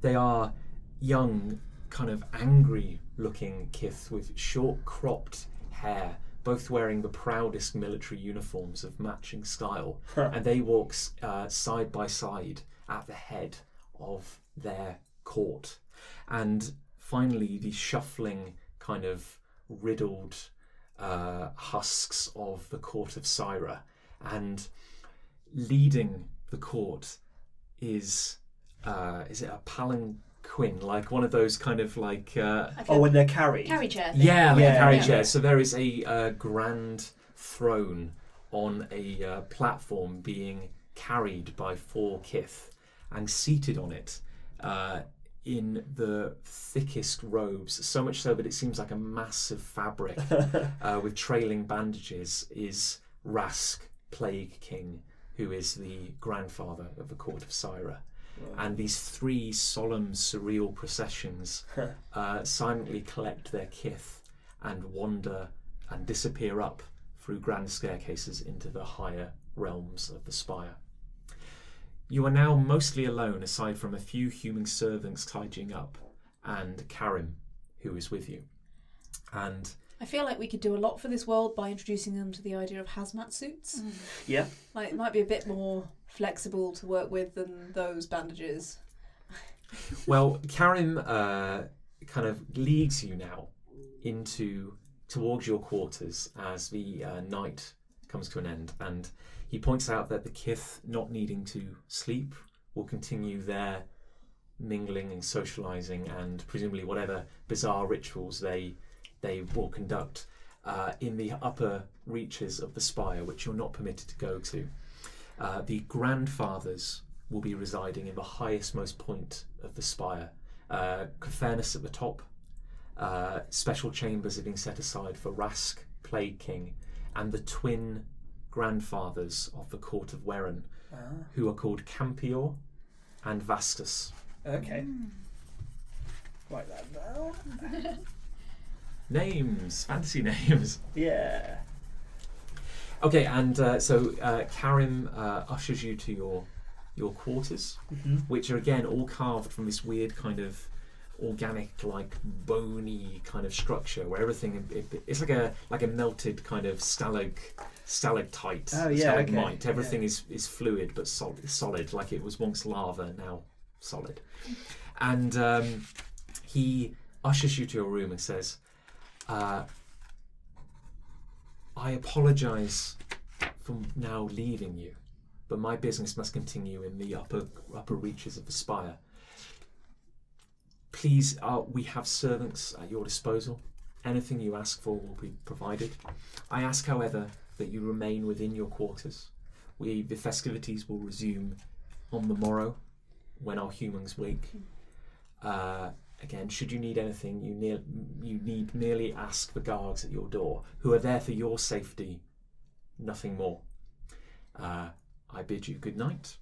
[SPEAKER 1] they are young, kind of angry looking kith with short cropped hair, both wearing the proudest military uniforms of matching style and they walk uh, side by side at the head of their court. And finally, the shuffling, kind of riddled uh, husks of the court of Syra. And leading the court is uh, is it a palanquin, like one of those kind of like uh,
[SPEAKER 2] Like
[SPEAKER 3] Oh, when they're carried.
[SPEAKER 2] carry chair thing.
[SPEAKER 1] yeah, like
[SPEAKER 3] Yeah,
[SPEAKER 1] a carry
[SPEAKER 3] yeah.
[SPEAKER 1] chair. So there is a uh, grand throne on a uh, platform being carried by four kith, and seated on it uh, in the thickest robes, so much so that it seems like a mass of fabric [laughs] uh, with trailing bandages, is Rask, Plague King, who is the grandfather of the court of Syra. And these three solemn, surreal processions [laughs] uh, silently collect their kith and wander and disappear up through grand staircases into the higher realms of the spire. You are now mostly alone, aside from a few human servants tidying up, and Karim, who is with you. And
[SPEAKER 2] I feel like we could do a lot for this world by introducing them to the idea of hazmat suits.
[SPEAKER 3] Yeah.
[SPEAKER 2] Like, it might be a bit more flexible to work with than those bandages.
[SPEAKER 1] Well, Karim uh, kind of leads you now into towards your quarters as the uh, night comes to an end, and he points out that the Kith, not needing to sleep, will continue their mingling and socializing, and presumably whatever bizarre rituals they they will conduct uh, in the upper reaches of the spire, which you're not permitted to go to. Uh, the grandfathers will be residing in the highest most point of the spire. Uh, at the top. Uh, special chambers are being set aside for Rask, Plague King, and the twin grandfathers of the court of Weron,
[SPEAKER 3] Ah,
[SPEAKER 1] who are called Campior and Vastus.
[SPEAKER 3] okay. Write that down. [laughs]
[SPEAKER 1] Names, fantasy names.
[SPEAKER 3] Yeah.
[SPEAKER 1] Okay, and uh, so uh, Karim uh, ushers you to your your quarters.
[SPEAKER 3] Mm-hmm.
[SPEAKER 1] which are again all carved from this weird kind of organic like bony kind of structure where everything it, it's like a like a melted kind of stalag stalactite
[SPEAKER 3] Oh, yeah, okay.
[SPEAKER 1] stalagmite everything is is fluid but solid solid like it was once lava now solid and um, he ushers you to your room and says uh, I apologize for now leaving you but my business must continue in the upper upper reaches of the spire. Please, uh, we have servants at your disposal. Anything you ask for will be provided. I ask, however, that you remain within your quarters. We the festivities will resume on the morrow, when our humans wake. Uh, again, should you need anything, you ne- you need merely ask the guards at your door, who are there for your safety, nothing more. Uh, I bid you good night.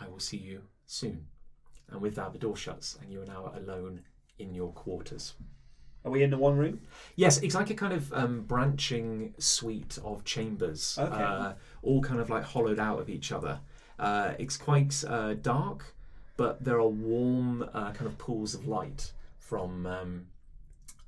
[SPEAKER 1] I will see you soon. And with that, the door shuts, and you are now alone in your quarters.
[SPEAKER 3] Are we in the one room?
[SPEAKER 1] Yes, it's like a kind of um, branching suite of chambers,
[SPEAKER 3] Okay.
[SPEAKER 1] uh, all kind of like hollowed out of each other. Uh, it's quite uh, dark, but there are warm uh, kind of pools of light from um,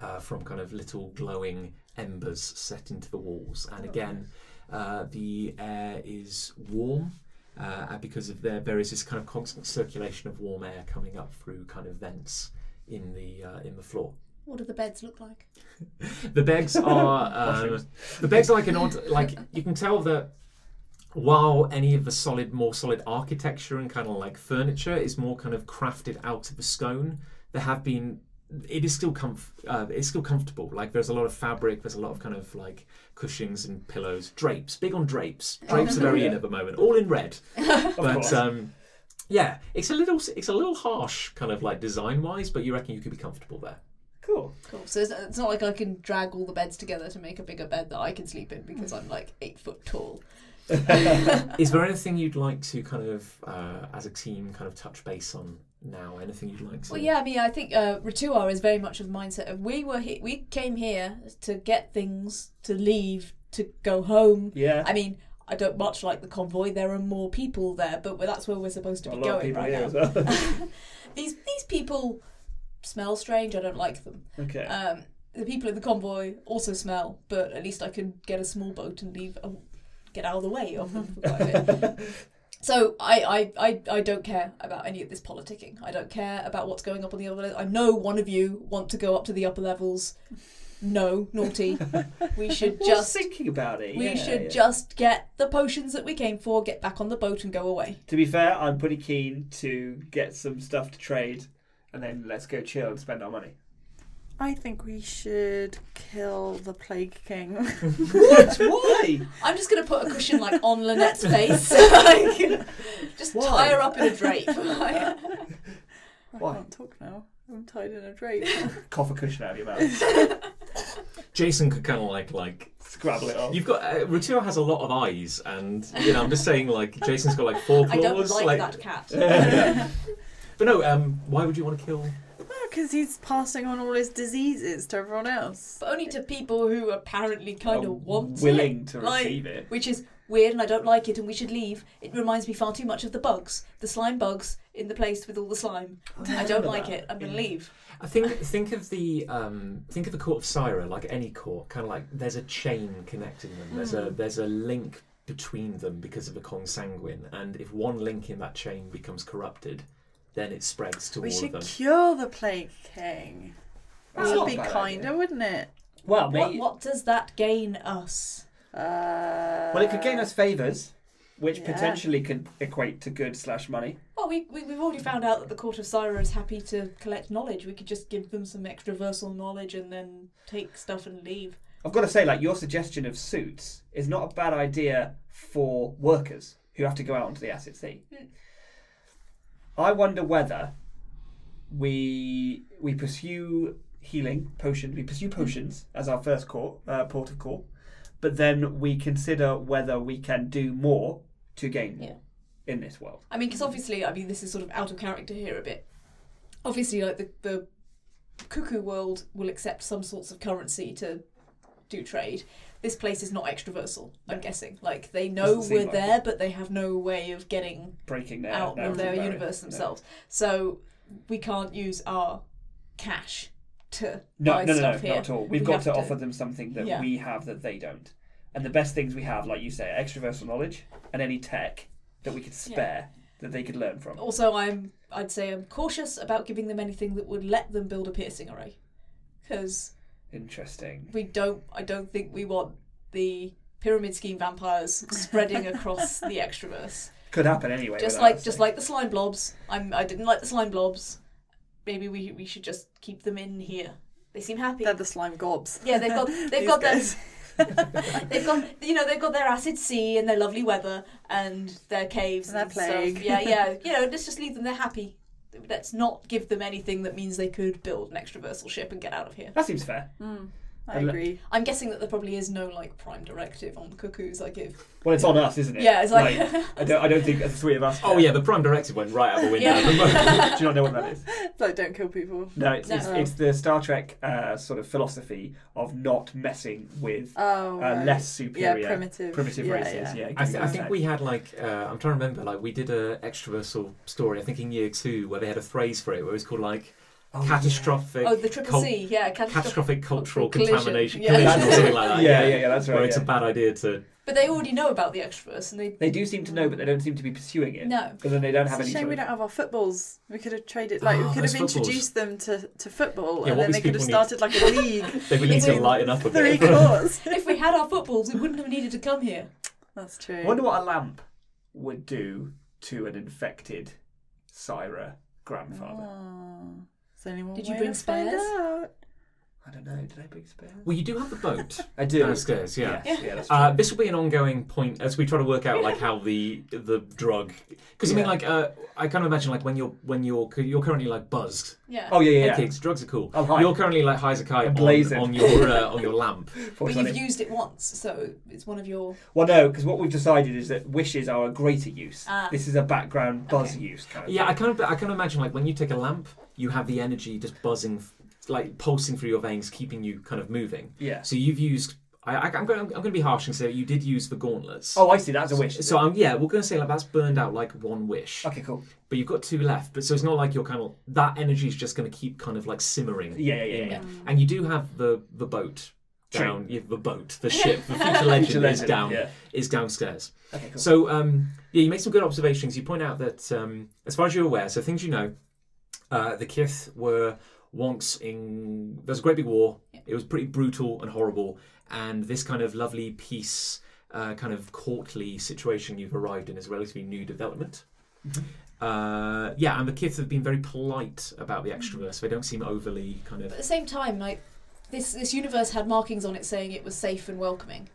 [SPEAKER 1] uh, from kind of little glowing embers set into the walls. And again, uh, the air is warm. Uh, and because of there, there is this kind of constant circulation of warm air coming up through kind of vents in the uh, in the floor.
[SPEAKER 2] What do the beds look like? [laughs]
[SPEAKER 1] The beds are [laughs] um, the beds are like an odd like you can tell that while any of the solid more solid architecture and kind of like furniture is more kind of crafted out of the stone, there have been it is still comf- uh, it's still comfortable. Like there's a lot of fabric, there's a lot of kind of like cushions and pillows, drapes, big on drapes. Drapes are very in at the moment, all in red. [laughs] But um, yeah, it's a little it's a little harsh kind of like design wise, but you reckon you could be comfortable there.
[SPEAKER 3] cool.
[SPEAKER 2] Cool. So it's, it's not like I can drag all the beds together to make a bigger bed that I can sleep in because I'm like eight foot tall. [laughs]
[SPEAKER 1] Is there anything you'd like to kind of, uh, as a team, kind of touch base on now? Anything you'd like to? Say.
[SPEAKER 2] Well, yeah, I mean, I think uh, Ritua is very much of the mindset of we were he- we came here to get things, to leave, to go home.
[SPEAKER 3] Yeah.
[SPEAKER 2] I mean, I don't much like the convoy. There are more people there, but that's where we're supposed to
[SPEAKER 3] a
[SPEAKER 2] be
[SPEAKER 3] lot of
[SPEAKER 2] going
[SPEAKER 3] people
[SPEAKER 2] right
[SPEAKER 3] here
[SPEAKER 2] now.
[SPEAKER 3] as well. [laughs] [laughs]
[SPEAKER 2] These these people smell strange. I don't like them.
[SPEAKER 3] okay.
[SPEAKER 2] Um, the people in the convoy also smell, but at least I can get a small boat and leave, uh, get out of the way of them [laughs] for quite a bit. So I, I, I, I don't care about any of this politicking. I don't care about what's going up on the other. I know one of you want to go up to the upper levels. No, naughty. [laughs] We should
[SPEAKER 3] Just
[SPEAKER 2] just
[SPEAKER 3] thinking about it.
[SPEAKER 2] we
[SPEAKER 3] yeah,
[SPEAKER 2] should
[SPEAKER 3] yeah.
[SPEAKER 2] just get the potions that we came for, get back on the boat and go away.
[SPEAKER 3] To be fair, I'm pretty keen to get some stuff to trade, and then let's go chill and spend our money.
[SPEAKER 4] I think we should kill the Plague King.
[SPEAKER 3] What? [laughs] Why?
[SPEAKER 2] I'm just gonna put a cushion like on Lynette's face, [laughs] like, just
[SPEAKER 3] Why?
[SPEAKER 2] tie her up in a drape. [laughs]
[SPEAKER 4] I
[SPEAKER 3] Why?
[SPEAKER 4] can't talk now. I'm tied in a drape.
[SPEAKER 3] Cough a cushion out of your mouth.
[SPEAKER 1] Jason could kind of like like
[SPEAKER 3] Scrabble it off.
[SPEAKER 1] you've got uh, Ruturo has a lot of eyes, and you know I'm just saying like Jason's got like four claws.
[SPEAKER 2] I don't
[SPEAKER 1] claws.
[SPEAKER 2] like, that cat.
[SPEAKER 1] But no, um, why would you want to kill?
[SPEAKER 4] Because he's passing on all his diseases to everyone else.
[SPEAKER 2] But only to people who apparently kind of want
[SPEAKER 3] willing
[SPEAKER 2] it.
[SPEAKER 3] to
[SPEAKER 2] Like,
[SPEAKER 3] receive it.
[SPEAKER 2] Which is weird and I don't like it and we should leave. It reminds me far too much of the bugs, the slime bugs in the place with all the slime. I don't [laughs] like
[SPEAKER 3] that.
[SPEAKER 2] it. I'm gonna
[SPEAKER 3] Yeah.
[SPEAKER 2] leave.
[SPEAKER 1] I think think of the um, think of the court of Syra like any court, kind of like there's a chain connecting them. There's a
[SPEAKER 2] Hmm.
[SPEAKER 1] there's a link between them because of the consanguine, and if one link in that chain becomes corrupted, then it spreads to
[SPEAKER 4] We
[SPEAKER 1] all of
[SPEAKER 4] should cure the Plague King. That would be kinder,
[SPEAKER 3] idea.
[SPEAKER 4] wouldn't it?
[SPEAKER 3] Well,
[SPEAKER 2] What,
[SPEAKER 3] may-
[SPEAKER 2] what does that gain us?
[SPEAKER 4] Uh,
[SPEAKER 3] well, it could gain us favors, which
[SPEAKER 4] yeah.
[SPEAKER 3] potentially could equate to good slash money.
[SPEAKER 2] Well, we, we, we've already found out that the Court of Syra is happy to collect knowledge. We could just give them some extraversal knowledge and then take stuff and leave.
[SPEAKER 3] I've got to say, like your suggestion of suits is not a bad idea for workers who have to go out onto the acid sea.
[SPEAKER 2] Mm.
[SPEAKER 3] I wonder whether we we pursue healing potions. We pursue potions as our first call, uh, port of call, but then we consider whether we can do more to gain more in this world.
[SPEAKER 2] I mean, because obviously, I mean, this is sort of out of character here a bit. Obviously, like the, the cuckoo world will accept some sorts of currency to do trade. This place is not extraversal, I'm guessing. Like, they know
[SPEAKER 3] Doesn't
[SPEAKER 2] we're
[SPEAKER 3] like
[SPEAKER 2] there, but they have no way of getting
[SPEAKER 3] Breaking their
[SPEAKER 2] out of their
[SPEAKER 3] barrier.
[SPEAKER 2] universe themselves. So, we can't use our cash to
[SPEAKER 3] No,
[SPEAKER 2] buy
[SPEAKER 3] no, no, no,
[SPEAKER 2] stuff here.
[SPEAKER 3] not at all. We've
[SPEAKER 2] We
[SPEAKER 3] got
[SPEAKER 2] have
[SPEAKER 3] to,
[SPEAKER 2] to-
[SPEAKER 3] offer them something that
[SPEAKER 2] Yeah.
[SPEAKER 3] we have that they don't. And the best things we have, like you say, are extraversal knowledge and any tech that we could spare that they could learn from.
[SPEAKER 2] Also, I'm I'd say I'm cautious about giving them anything that would let them build a piercing array, because
[SPEAKER 3] Interesting.
[SPEAKER 2] we don't. I don't think we want the pyramid scheme vampires spreading [laughs] across the extraverse.
[SPEAKER 3] Could happen anyway.
[SPEAKER 2] Just like just like the slime blobs. I'm. I didn't like the slime blobs. Maybe we we should just keep them in here. They seem happy.
[SPEAKER 4] They're the slime gobs.
[SPEAKER 2] Yeah, they've got [laughs] they've got their [laughs] they've got you know they've got their acid sea and their lovely weather and their caves
[SPEAKER 4] And their
[SPEAKER 2] and stuff. Yeah, yeah. You know, let's just leave them. They're happy. Let's not give them anything that means they could build an extraversal ship and get out of here.
[SPEAKER 3] That seems fair.
[SPEAKER 4] Mm, I
[SPEAKER 3] And le-
[SPEAKER 4] agree.
[SPEAKER 2] I'm guessing that there probably is no like prime directive on the cuckoos. I give.
[SPEAKER 3] Well, it's on us, isn't it?
[SPEAKER 2] yeah, it's like,
[SPEAKER 3] I don't. I don't think the three of us.
[SPEAKER 1] Oh yeah, the prime directive went right out the window.
[SPEAKER 2] Yeah. [laughs]
[SPEAKER 3] Do you not know what that is?
[SPEAKER 4] It's [laughs] like don't kill people.
[SPEAKER 3] No, it's it's,
[SPEAKER 2] No.
[SPEAKER 3] it's the Star Trek uh, sort of philosophy of not messing with
[SPEAKER 4] Oh,
[SPEAKER 3] uh,
[SPEAKER 4] right.
[SPEAKER 3] less superior,
[SPEAKER 4] yeah, primitive,
[SPEAKER 3] primitive
[SPEAKER 4] yeah,
[SPEAKER 3] races.
[SPEAKER 4] yeah.
[SPEAKER 3] Yeah,
[SPEAKER 1] I, th- I think we had like uh, I'm trying to remember like we did a extraversal story I think in year two where they had a phrase for it where it was called like
[SPEAKER 3] Oh, yeah.
[SPEAKER 1] catastrophic
[SPEAKER 2] oh the triple
[SPEAKER 1] cul-
[SPEAKER 2] C, yeah, catastrophic.
[SPEAKER 1] catastrophic cultural
[SPEAKER 2] collision.
[SPEAKER 1] contamination
[SPEAKER 2] Yeah.
[SPEAKER 1] collision or something like that
[SPEAKER 3] Yeah, yeah, yeah, that's right,
[SPEAKER 1] where it's
[SPEAKER 3] yeah.
[SPEAKER 1] a bad idea to
[SPEAKER 2] But they already know about the extraverse, and they
[SPEAKER 3] They do seem to know, but they don't seem to be pursuing it.
[SPEAKER 2] no.
[SPEAKER 3] Because then they don't
[SPEAKER 4] It's
[SPEAKER 3] have
[SPEAKER 4] a
[SPEAKER 3] any.
[SPEAKER 4] shame
[SPEAKER 3] sort
[SPEAKER 4] we don't have our footballs. We could have traded, like,
[SPEAKER 1] Oh,
[SPEAKER 4] we could have
[SPEAKER 1] footballs.
[SPEAKER 4] introduced them to, to football,
[SPEAKER 1] Yeah,
[SPEAKER 4] and then they could have
[SPEAKER 1] people need-
[SPEAKER 4] started like a [laughs] league.
[SPEAKER 1] they would need to
[SPEAKER 2] If
[SPEAKER 1] lighten up a
[SPEAKER 4] Three
[SPEAKER 1] bit
[SPEAKER 4] courts. [laughs]
[SPEAKER 2] if we had our footballs, we wouldn't have needed to come here.
[SPEAKER 4] That's true.
[SPEAKER 3] I wonder what a lamp would do to an infected Syra grandfather.
[SPEAKER 4] Oh, is there any one
[SPEAKER 2] Did you bring spares?
[SPEAKER 4] Out?
[SPEAKER 3] I don't know. Did I bring spares?
[SPEAKER 1] well you do have the boat [laughs]
[SPEAKER 3] I do.
[SPEAKER 1] downstairs yeah
[SPEAKER 3] Yes, yeah, that's true.
[SPEAKER 1] Uh, this will be an ongoing point as we try to work out like how the the drug because I mean
[SPEAKER 3] Yeah.
[SPEAKER 1] like uh, I kind of imagine like when you're when you're you're currently like buzzed
[SPEAKER 2] Yeah.
[SPEAKER 3] oh yeah, yeah.
[SPEAKER 1] Hey
[SPEAKER 3] yeah.
[SPEAKER 1] kids, drugs are cool.
[SPEAKER 3] I'm high.
[SPEAKER 1] You're currently like high as a kite on,
[SPEAKER 3] Blazing.
[SPEAKER 1] on your uh, on your [laughs] lamp.
[SPEAKER 2] but
[SPEAKER 3] Fortunately.
[SPEAKER 2] you've used it once, so it's one of your.
[SPEAKER 3] Well, no, because what we've decided is that wishes are a greater use.
[SPEAKER 2] Ah.
[SPEAKER 3] This is a background buzz
[SPEAKER 2] Okay.
[SPEAKER 3] use kind of.
[SPEAKER 1] Yeah, I kind of I kind of imagine like when you take a lamp, you have the energy just buzzing, like pulsing through your veins, keeping you kind of moving.
[SPEAKER 3] Yeah.
[SPEAKER 1] So you've used. I, I'm going. I'm going to be harsh and say you did use the gauntlets.
[SPEAKER 3] Oh, I see. That's a wish. is
[SPEAKER 1] So? I'm yeah, we're going to say like that's burned out like one wish,
[SPEAKER 3] okay, cool.
[SPEAKER 1] but you've got two left. But so it's not like you're kind of that energy is just going to keep kind of like simmering.
[SPEAKER 3] Yeah, yeah, yeah, yeah.
[SPEAKER 1] And you do have the the boat down. Yeah, the boat, the [laughs] ship, the future legend
[SPEAKER 3] Future
[SPEAKER 1] is down
[SPEAKER 3] Yeah.
[SPEAKER 1] is downstairs.
[SPEAKER 3] Okay, cool.
[SPEAKER 1] So um, yeah, you make some good observations. You point out that um, as far as you're aware, so things you know, uh, the Kith were once in. There's a great big war. It was pretty brutal and horrible, and this kind of lovely peace, uh, kind of courtly situation you've arrived in is a relatively new development. Uh, yeah, and the kids have been very polite about the extraverse. They don't seem overly kind
[SPEAKER 2] But
[SPEAKER 1] of.
[SPEAKER 2] at the same time, like this this universe had markings on it saying it was safe and welcoming.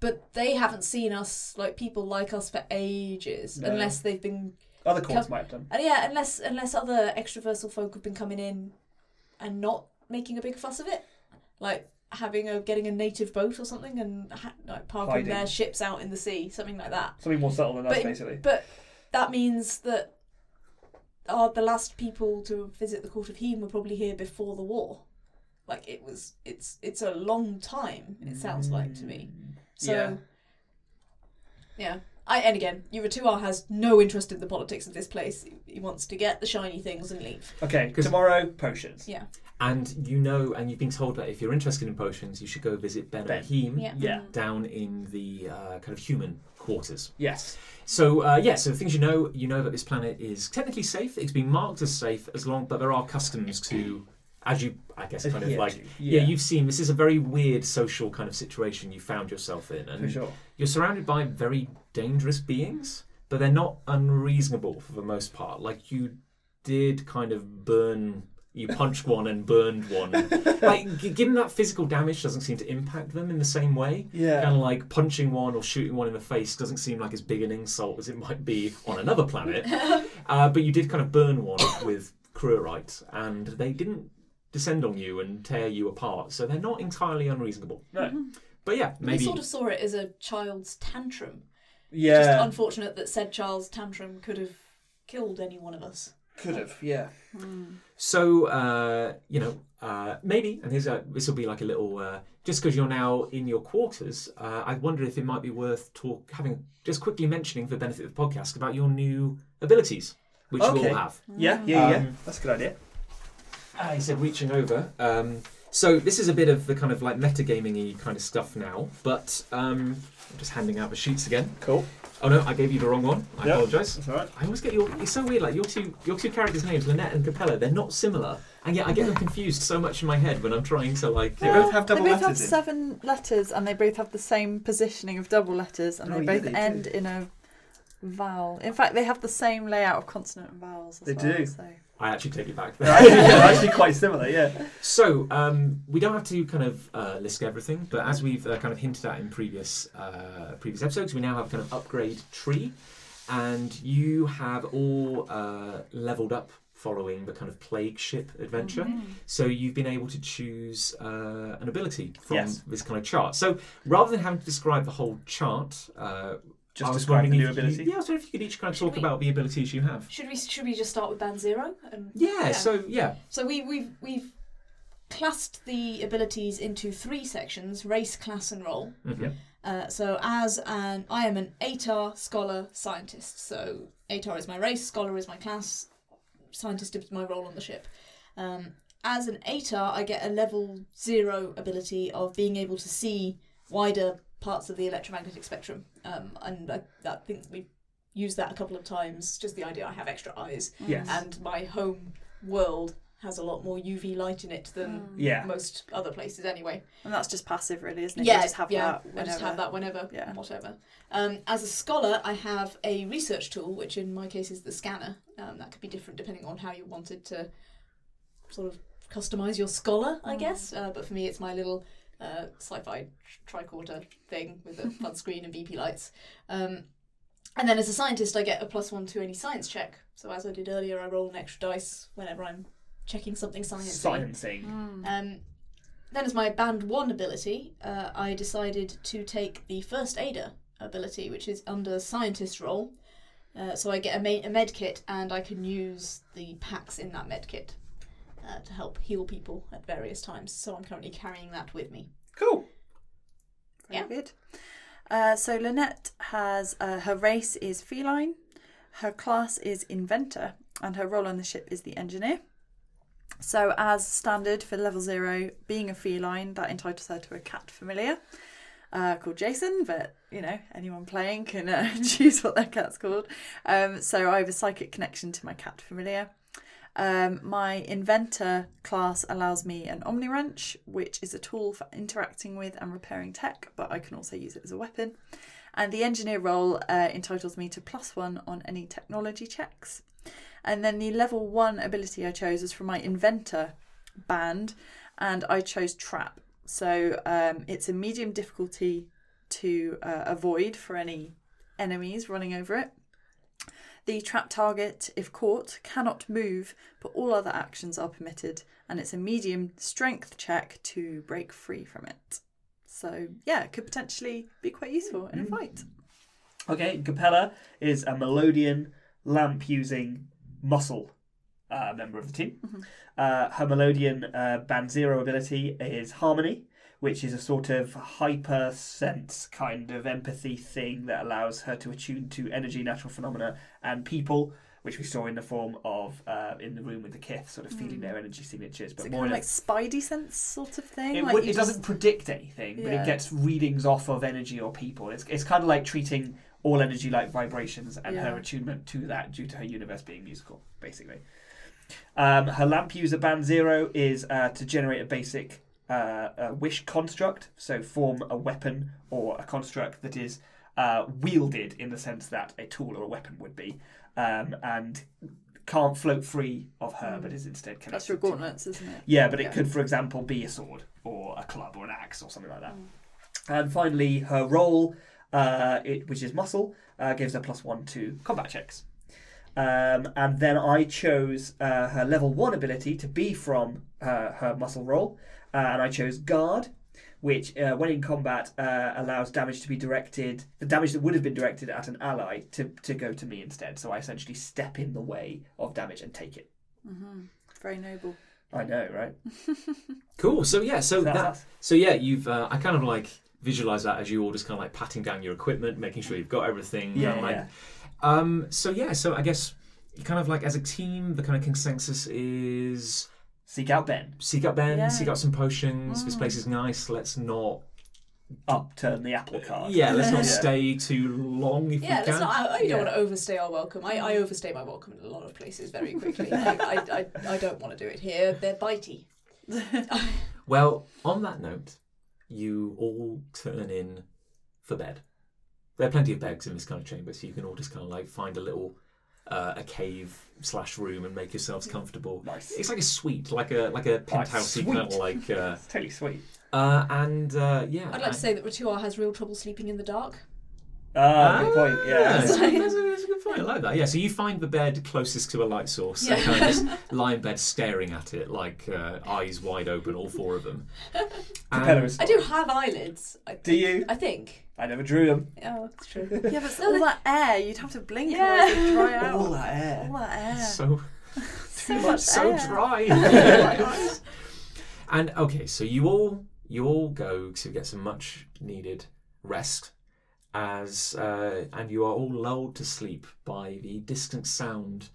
[SPEAKER 2] But they haven't seen us like people like us for ages,
[SPEAKER 3] No.
[SPEAKER 2] unless they've been
[SPEAKER 3] Other courts might have done.
[SPEAKER 2] and yeah, unless unless other extraversal folk have been coming in and not making a big fuss of it, like having a getting a native boat or something and ha- like parking
[SPEAKER 3] Hiding.
[SPEAKER 2] their ships out in the sea, something like that.
[SPEAKER 3] Something more subtle than us,
[SPEAKER 2] But-
[SPEAKER 3] basically.
[SPEAKER 2] But that means that are the last people to visit the court of Heme were probably here before the war. Like it was, it's it's a long time. It sounds like to me. Mm. So
[SPEAKER 3] Yeah.
[SPEAKER 2] Yeah. I, and again, Yuratuar has no interest in the politics of this place. He wants to get the shiny things and leave.
[SPEAKER 3] Okay,
[SPEAKER 1] 'Cause-
[SPEAKER 3] tomorrow potions.
[SPEAKER 2] Yeah.
[SPEAKER 1] And you know, and you've been told that if you're interested in potions, you should go visit Ben
[SPEAKER 3] Ben.
[SPEAKER 1] Rahim
[SPEAKER 2] Yeah.
[SPEAKER 3] Yeah.
[SPEAKER 1] down in the uh, kind of human quarters.
[SPEAKER 3] Yes.
[SPEAKER 1] So uh, yeah, so the things you know, you know that this planet is technically safe. It's been marked as safe as long, but there are customs to, as you, I guess, kind of
[SPEAKER 3] Adhere
[SPEAKER 1] like
[SPEAKER 3] to.
[SPEAKER 1] yeah. you've seen this is a very weird social kind of situation you found yourself in,
[SPEAKER 3] for
[SPEAKER 1] and
[SPEAKER 3] sure.
[SPEAKER 1] you're surrounded by very dangerous beings, but they're not unreasonable for the most part. Like you did kind of burn. You punched one and burned one. [laughs] like, g- given that physical damage doesn't seem to impact them in the same way,
[SPEAKER 3] Yeah.
[SPEAKER 1] kind of like punching one or shooting one in the face doesn't seem like as big an insult as it might be on another planet. [laughs] uh, but you did kind of burn one with Cruorite, and they didn't descend on you and tear you apart, so they're not entirely unreasonable.
[SPEAKER 3] No.
[SPEAKER 1] But yeah,
[SPEAKER 2] We
[SPEAKER 1] maybe
[SPEAKER 2] sort of saw it as a child's tantrum. Just
[SPEAKER 3] Yeah.
[SPEAKER 2] unfortunate that said Charles tantrum could have killed any one of us.
[SPEAKER 3] Could have. Yeah.
[SPEAKER 1] So uh, you know, uh, maybe, and here's a, this will be like a little. Uh, just because you're now in your quarters, uh, I wonder if it might be worth talk having just quickly mentioning for the benefit of the podcast about your new abilities, which you
[SPEAKER 3] Okay.
[SPEAKER 1] all have.
[SPEAKER 3] Yeah. Yeah. yeah.
[SPEAKER 1] Um,
[SPEAKER 3] That's a good idea.
[SPEAKER 1] Uh, he said reaching over. Um, so this is a bit of the kind of like metagaming-y kind of stuff now, but um, I'm just handing out the sheets again.
[SPEAKER 3] Cool.
[SPEAKER 1] Oh no, I gave you the wrong one. I
[SPEAKER 3] Yep.
[SPEAKER 1] apologise.
[SPEAKER 3] That's all right.
[SPEAKER 1] I always get your. It's so weird. Like your two, your two characters' names, Lynette and Capella. They're not similar, and yet I get them confused so much in my head when I'm trying to like.
[SPEAKER 3] They both have double letters.
[SPEAKER 4] they both have
[SPEAKER 3] letters in.
[SPEAKER 4] seven letters and they both have the same positioning of double letters and
[SPEAKER 3] Oh,
[SPEAKER 4] they
[SPEAKER 3] yeah,
[SPEAKER 4] both
[SPEAKER 3] they do.
[SPEAKER 4] end in a vowel. In fact, they have the same layout of consonant and vowels. As
[SPEAKER 3] They
[SPEAKER 4] well,
[SPEAKER 3] do.
[SPEAKER 4] So.
[SPEAKER 1] I actually take it back.
[SPEAKER 3] They're actually, they're actually quite similar. Yeah.
[SPEAKER 1] So um, we don't have to kind of uh, list everything, but as we've uh, kind of hinted at in previous uh, previous episodes, we now have kind of upgrade tree, and you have all uh, leveled up following the kind of plague ship adventure. So you've been able to choose uh, an ability from
[SPEAKER 3] Yes.
[SPEAKER 1] this kind of chart. So rather than having to describe the whole chart, uh,
[SPEAKER 3] Just
[SPEAKER 1] I was
[SPEAKER 3] describe the new
[SPEAKER 1] if you-
[SPEAKER 3] ability.
[SPEAKER 1] yeah, I was if you could each kind of
[SPEAKER 2] Should
[SPEAKER 1] talk
[SPEAKER 2] we-
[SPEAKER 1] about the abilities you have.
[SPEAKER 2] Should we should we just start with band zero? And
[SPEAKER 1] Yeah.
[SPEAKER 2] Yeah.
[SPEAKER 1] So yeah.
[SPEAKER 2] so we we've we've classed the abilities into three sections: race, class, and role.
[SPEAKER 1] Mhm.
[SPEAKER 3] Yep.
[SPEAKER 2] Uh, so as an I am an ATAR scholar scientist. So ATAR is my race, scholar is my class, scientist is my role on the ship. Um, as an ATAR, I get a level zero ability of being able to see wider parts of the electromagnetic spectrum, um, and I, I think we've used that a couple of times. Just the idea I have extra eyes,
[SPEAKER 3] Yes.
[SPEAKER 2] and my home world has a lot more UV light in it than
[SPEAKER 3] Yeah.
[SPEAKER 2] most other places anyway.
[SPEAKER 4] And that's just passive, really, isn't it?
[SPEAKER 2] Yeah,
[SPEAKER 4] you just have
[SPEAKER 2] yeah.
[SPEAKER 4] that.
[SPEAKER 2] I just
[SPEAKER 4] whenever.
[SPEAKER 2] have that whenever,
[SPEAKER 4] Yeah.
[SPEAKER 2] whatever. Um, as a scholar, I have a research tool, which in my case is the scanner. Um, that could be different depending on how you wanted to sort of customize your scholar, I
[SPEAKER 4] Mm.
[SPEAKER 2] guess. Uh, but for me, it's my little uh, sci-fi tricorder thing with a flood screen and BP lights. Um, and then as a scientist, I get a plus one to any science check. So as I did earlier, I roll an extra dice whenever I'm checking something sciencey.
[SPEAKER 3] Sciencing.
[SPEAKER 4] Mm.
[SPEAKER 2] Um, then, as my band one ability, uh, I decided to take the first aider ability, which is under scientist role. Uh, so I get a, ma- a med kit, and I can use the packs in that med kit uh, to help heal people at various times. So I'm currently carrying that with me.
[SPEAKER 3] Cool.
[SPEAKER 4] Very
[SPEAKER 2] Yeah.
[SPEAKER 4] good. Uh, so Lynette has uh, her race is feline, her class is inventor, and her role on the ship is the engineer. So, as standard for level zero, being a feline, that entitles her to a cat familiar uh, called Jason, but you know, anyone playing can uh, [laughs] choose what their cat's called. Um, so, I have a psychic connection to my cat familiar. Um, my inventor class allows me an Omni Wrench, which is a tool for interacting with and repairing tech, but I can also use it as a weapon. And the engineer role uh, entitles me to plus one on any technology checks. And then the level one ability I chose was from my inventor band, and I chose trap. So um, it's a medium difficulty to uh, avoid for any enemies running over it. The trap target, if caught, cannot move, but all other actions are permitted, and it's a medium strength check to break free from it. So, yeah, it could potentially be quite useful in a fight.
[SPEAKER 3] Okay, Capella is a melodian lamp using muscle uh, member of the team.
[SPEAKER 4] Mhm.
[SPEAKER 3] Uh, her melodian uh, band zero ability is harmony, which is a sort of hyper sense kind of empathy thing that allows her to attune to energy, natural phenomena, and people. Which we saw in the form of uh, in the room with the Kith, sort of feeling
[SPEAKER 4] Mm.
[SPEAKER 3] their energy signatures,
[SPEAKER 4] Is
[SPEAKER 3] but
[SPEAKER 4] it
[SPEAKER 3] more
[SPEAKER 4] kind
[SPEAKER 3] in
[SPEAKER 4] of like Spidey sense sort of thing?
[SPEAKER 3] it,
[SPEAKER 4] like
[SPEAKER 3] would,
[SPEAKER 4] you
[SPEAKER 3] it
[SPEAKER 4] just-
[SPEAKER 3] doesn't predict anything, but
[SPEAKER 4] Yeah.
[SPEAKER 3] it gets readings off of energy or people. It's, it's kind of like treating all energy like vibrations and her attunement to that due to her universe being musical, basically. Um, her lamp user band zero is uh, to generate a basic uh, a wish construct, so form a weapon or a construct that is uh, wielded in the sense that a tool or a weapon would be, um, and can't float free of her, but is instead connected.
[SPEAKER 4] That's your gauntlets, isn't it?
[SPEAKER 3] Yeah, but it could, for example, be a sword or a club or an axe or something like that.
[SPEAKER 4] Mm.
[SPEAKER 3] And finally, her role, uh, it, which is muscle, uh, gives her plus one to combat checks. Um, and then I chose uh, her level one ability to be from uh, her muscle role, uh, and I chose guard, which, uh, when in combat, uh, allows damage to be directed, the damage that would have been directed at an ally, to, to go to me instead. So I essentially step in the way of damage and take it.
[SPEAKER 4] hmm Very noble.
[SPEAKER 3] I know, right? [laughs]
[SPEAKER 1] Cool. So yeah, so
[SPEAKER 3] That's
[SPEAKER 1] that. So yeah, you've uh, I kind of like visualize that as you all just kind of like patting down your equipment, making sure you've got everything.
[SPEAKER 3] Yeah,
[SPEAKER 1] and, like,
[SPEAKER 3] yeah.
[SPEAKER 1] Um. So yeah. So I guess kind of like as a team, the kind of consensus is
[SPEAKER 3] Seek out Ben.
[SPEAKER 1] seek out Ben,
[SPEAKER 4] Yeah.
[SPEAKER 1] seek out some potions. This
[SPEAKER 4] Mm.
[SPEAKER 1] place is nice. Let's not.
[SPEAKER 3] Upturn the apple cart.
[SPEAKER 1] Yeah. Let's [laughs] not
[SPEAKER 3] Yeah.
[SPEAKER 1] stay too long if
[SPEAKER 2] Yeah,
[SPEAKER 1] we can.
[SPEAKER 2] not, I, I don't want to overstay our welcome. I, I overstay my welcome in a lot of places very quickly. Like, I, I, I don't want to do it here. They're bitey. [laughs]
[SPEAKER 1] Well, on that note, you all turn in for bed. There are plenty of beds in this kind of chamber, so you can all just kind of like find a little uh, a cave slash room and make yourselves comfortable.
[SPEAKER 3] Nice.
[SPEAKER 1] It's like a suite, like a like a penthouse kind of like. Uh, [laughs]
[SPEAKER 3] It's totally sweet.
[SPEAKER 1] uh, and uh, yeah,
[SPEAKER 2] I'd like to say that Ritua has real trouble sleeping in the dark.
[SPEAKER 3] Ah, good point.
[SPEAKER 1] Ah,
[SPEAKER 3] Yeah.
[SPEAKER 1] That's, a, that's, a, that's [laughs] a good point. I like that. Yeah, so you find the bed closest to a light source.
[SPEAKER 2] Yeah.
[SPEAKER 1] And kind of just lie in bed staring at it, like uh, eyes wide open, all four of them. And-
[SPEAKER 2] I do have eyelids. I
[SPEAKER 3] Do you?
[SPEAKER 2] I think.
[SPEAKER 3] I never drew them.
[SPEAKER 2] Oh, that's true.
[SPEAKER 4] yeah, but [laughs] all that air, you'd have to blink
[SPEAKER 2] Yeah.
[SPEAKER 4] or it'd dry [laughs] out.
[SPEAKER 3] All that air.
[SPEAKER 4] All that air.
[SPEAKER 1] So [laughs]
[SPEAKER 4] so much
[SPEAKER 1] so
[SPEAKER 4] air.
[SPEAKER 1] dry. and okay, so you all you all go to get some much needed rest, as uh, and you are all lulled to sleep by the distant sound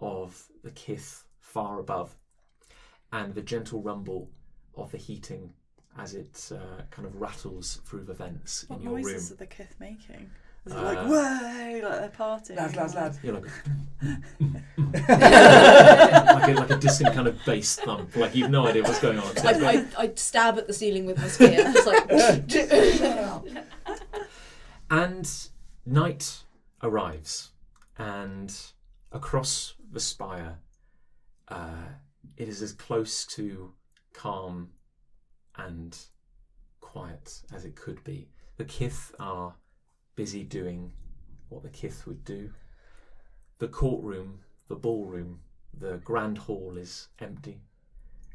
[SPEAKER 1] of the kith far above, and the gentle rumble of the heating as it uh, kind of rattles through the vents
[SPEAKER 4] What
[SPEAKER 1] in your room.
[SPEAKER 4] What noises are the kith making? Is it
[SPEAKER 1] Uh,
[SPEAKER 4] like, way, like they're partying?
[SPEAKER 3] Lads, lads, lads.
[SPEAKER 1] You're like, [laughs] [laughs] like, a, like a distant kind of bass thump, like you've no idea what's going on. So
[SPEAKER 2] I,
[SPEAKER 1] very-
[SPEAKER 2] I, I stab at the ceiling with my spear. It's like. [laughs]
[SPEAKER 1] And night arrives, and across the spire, uh, it is as close to calm and quiet as it could be. The Kith are busy doing what the Kith would do. The courtroom, the ballroom, the grand hall is empty,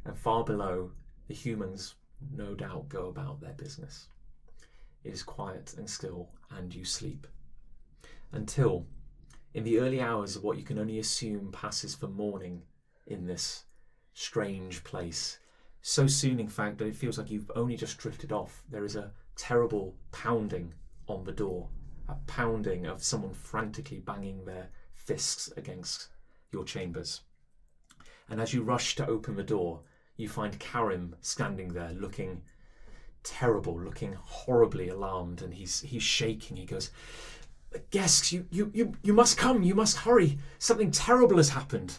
[SPEAKER 1] and far below, the humans no doubt go about their business. It is quiet and still, and you sleep. Until, in the early hours of what you can only assume passes for morning in this strange place, so soon, in fact, that it feels like you've only just drifted off, there is a terrible pounding on the door, a pounding of someone frantically banging their fists against your chambers. And as you rush to open the door, you find Karim standing there looking terrible, looking horribly alarmed, and he's he's shaking. He goes, Guests, you, you, you, you must come, you must hurry. Something terrible has happened.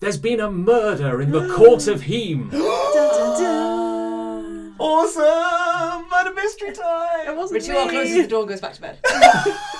[SPEAKER 1] There's been a murder in the court of Heem. [gasps] [gasps] [gasps]
[SPEAKER 3] Awesome! Murder mystery time!
[SPEAKER 4] It wasn't
[SPEAKER 2] Ritual
[SPEAKER 4] me.
[SPEAKER 2] closes the door and goes back to bed. [laughs]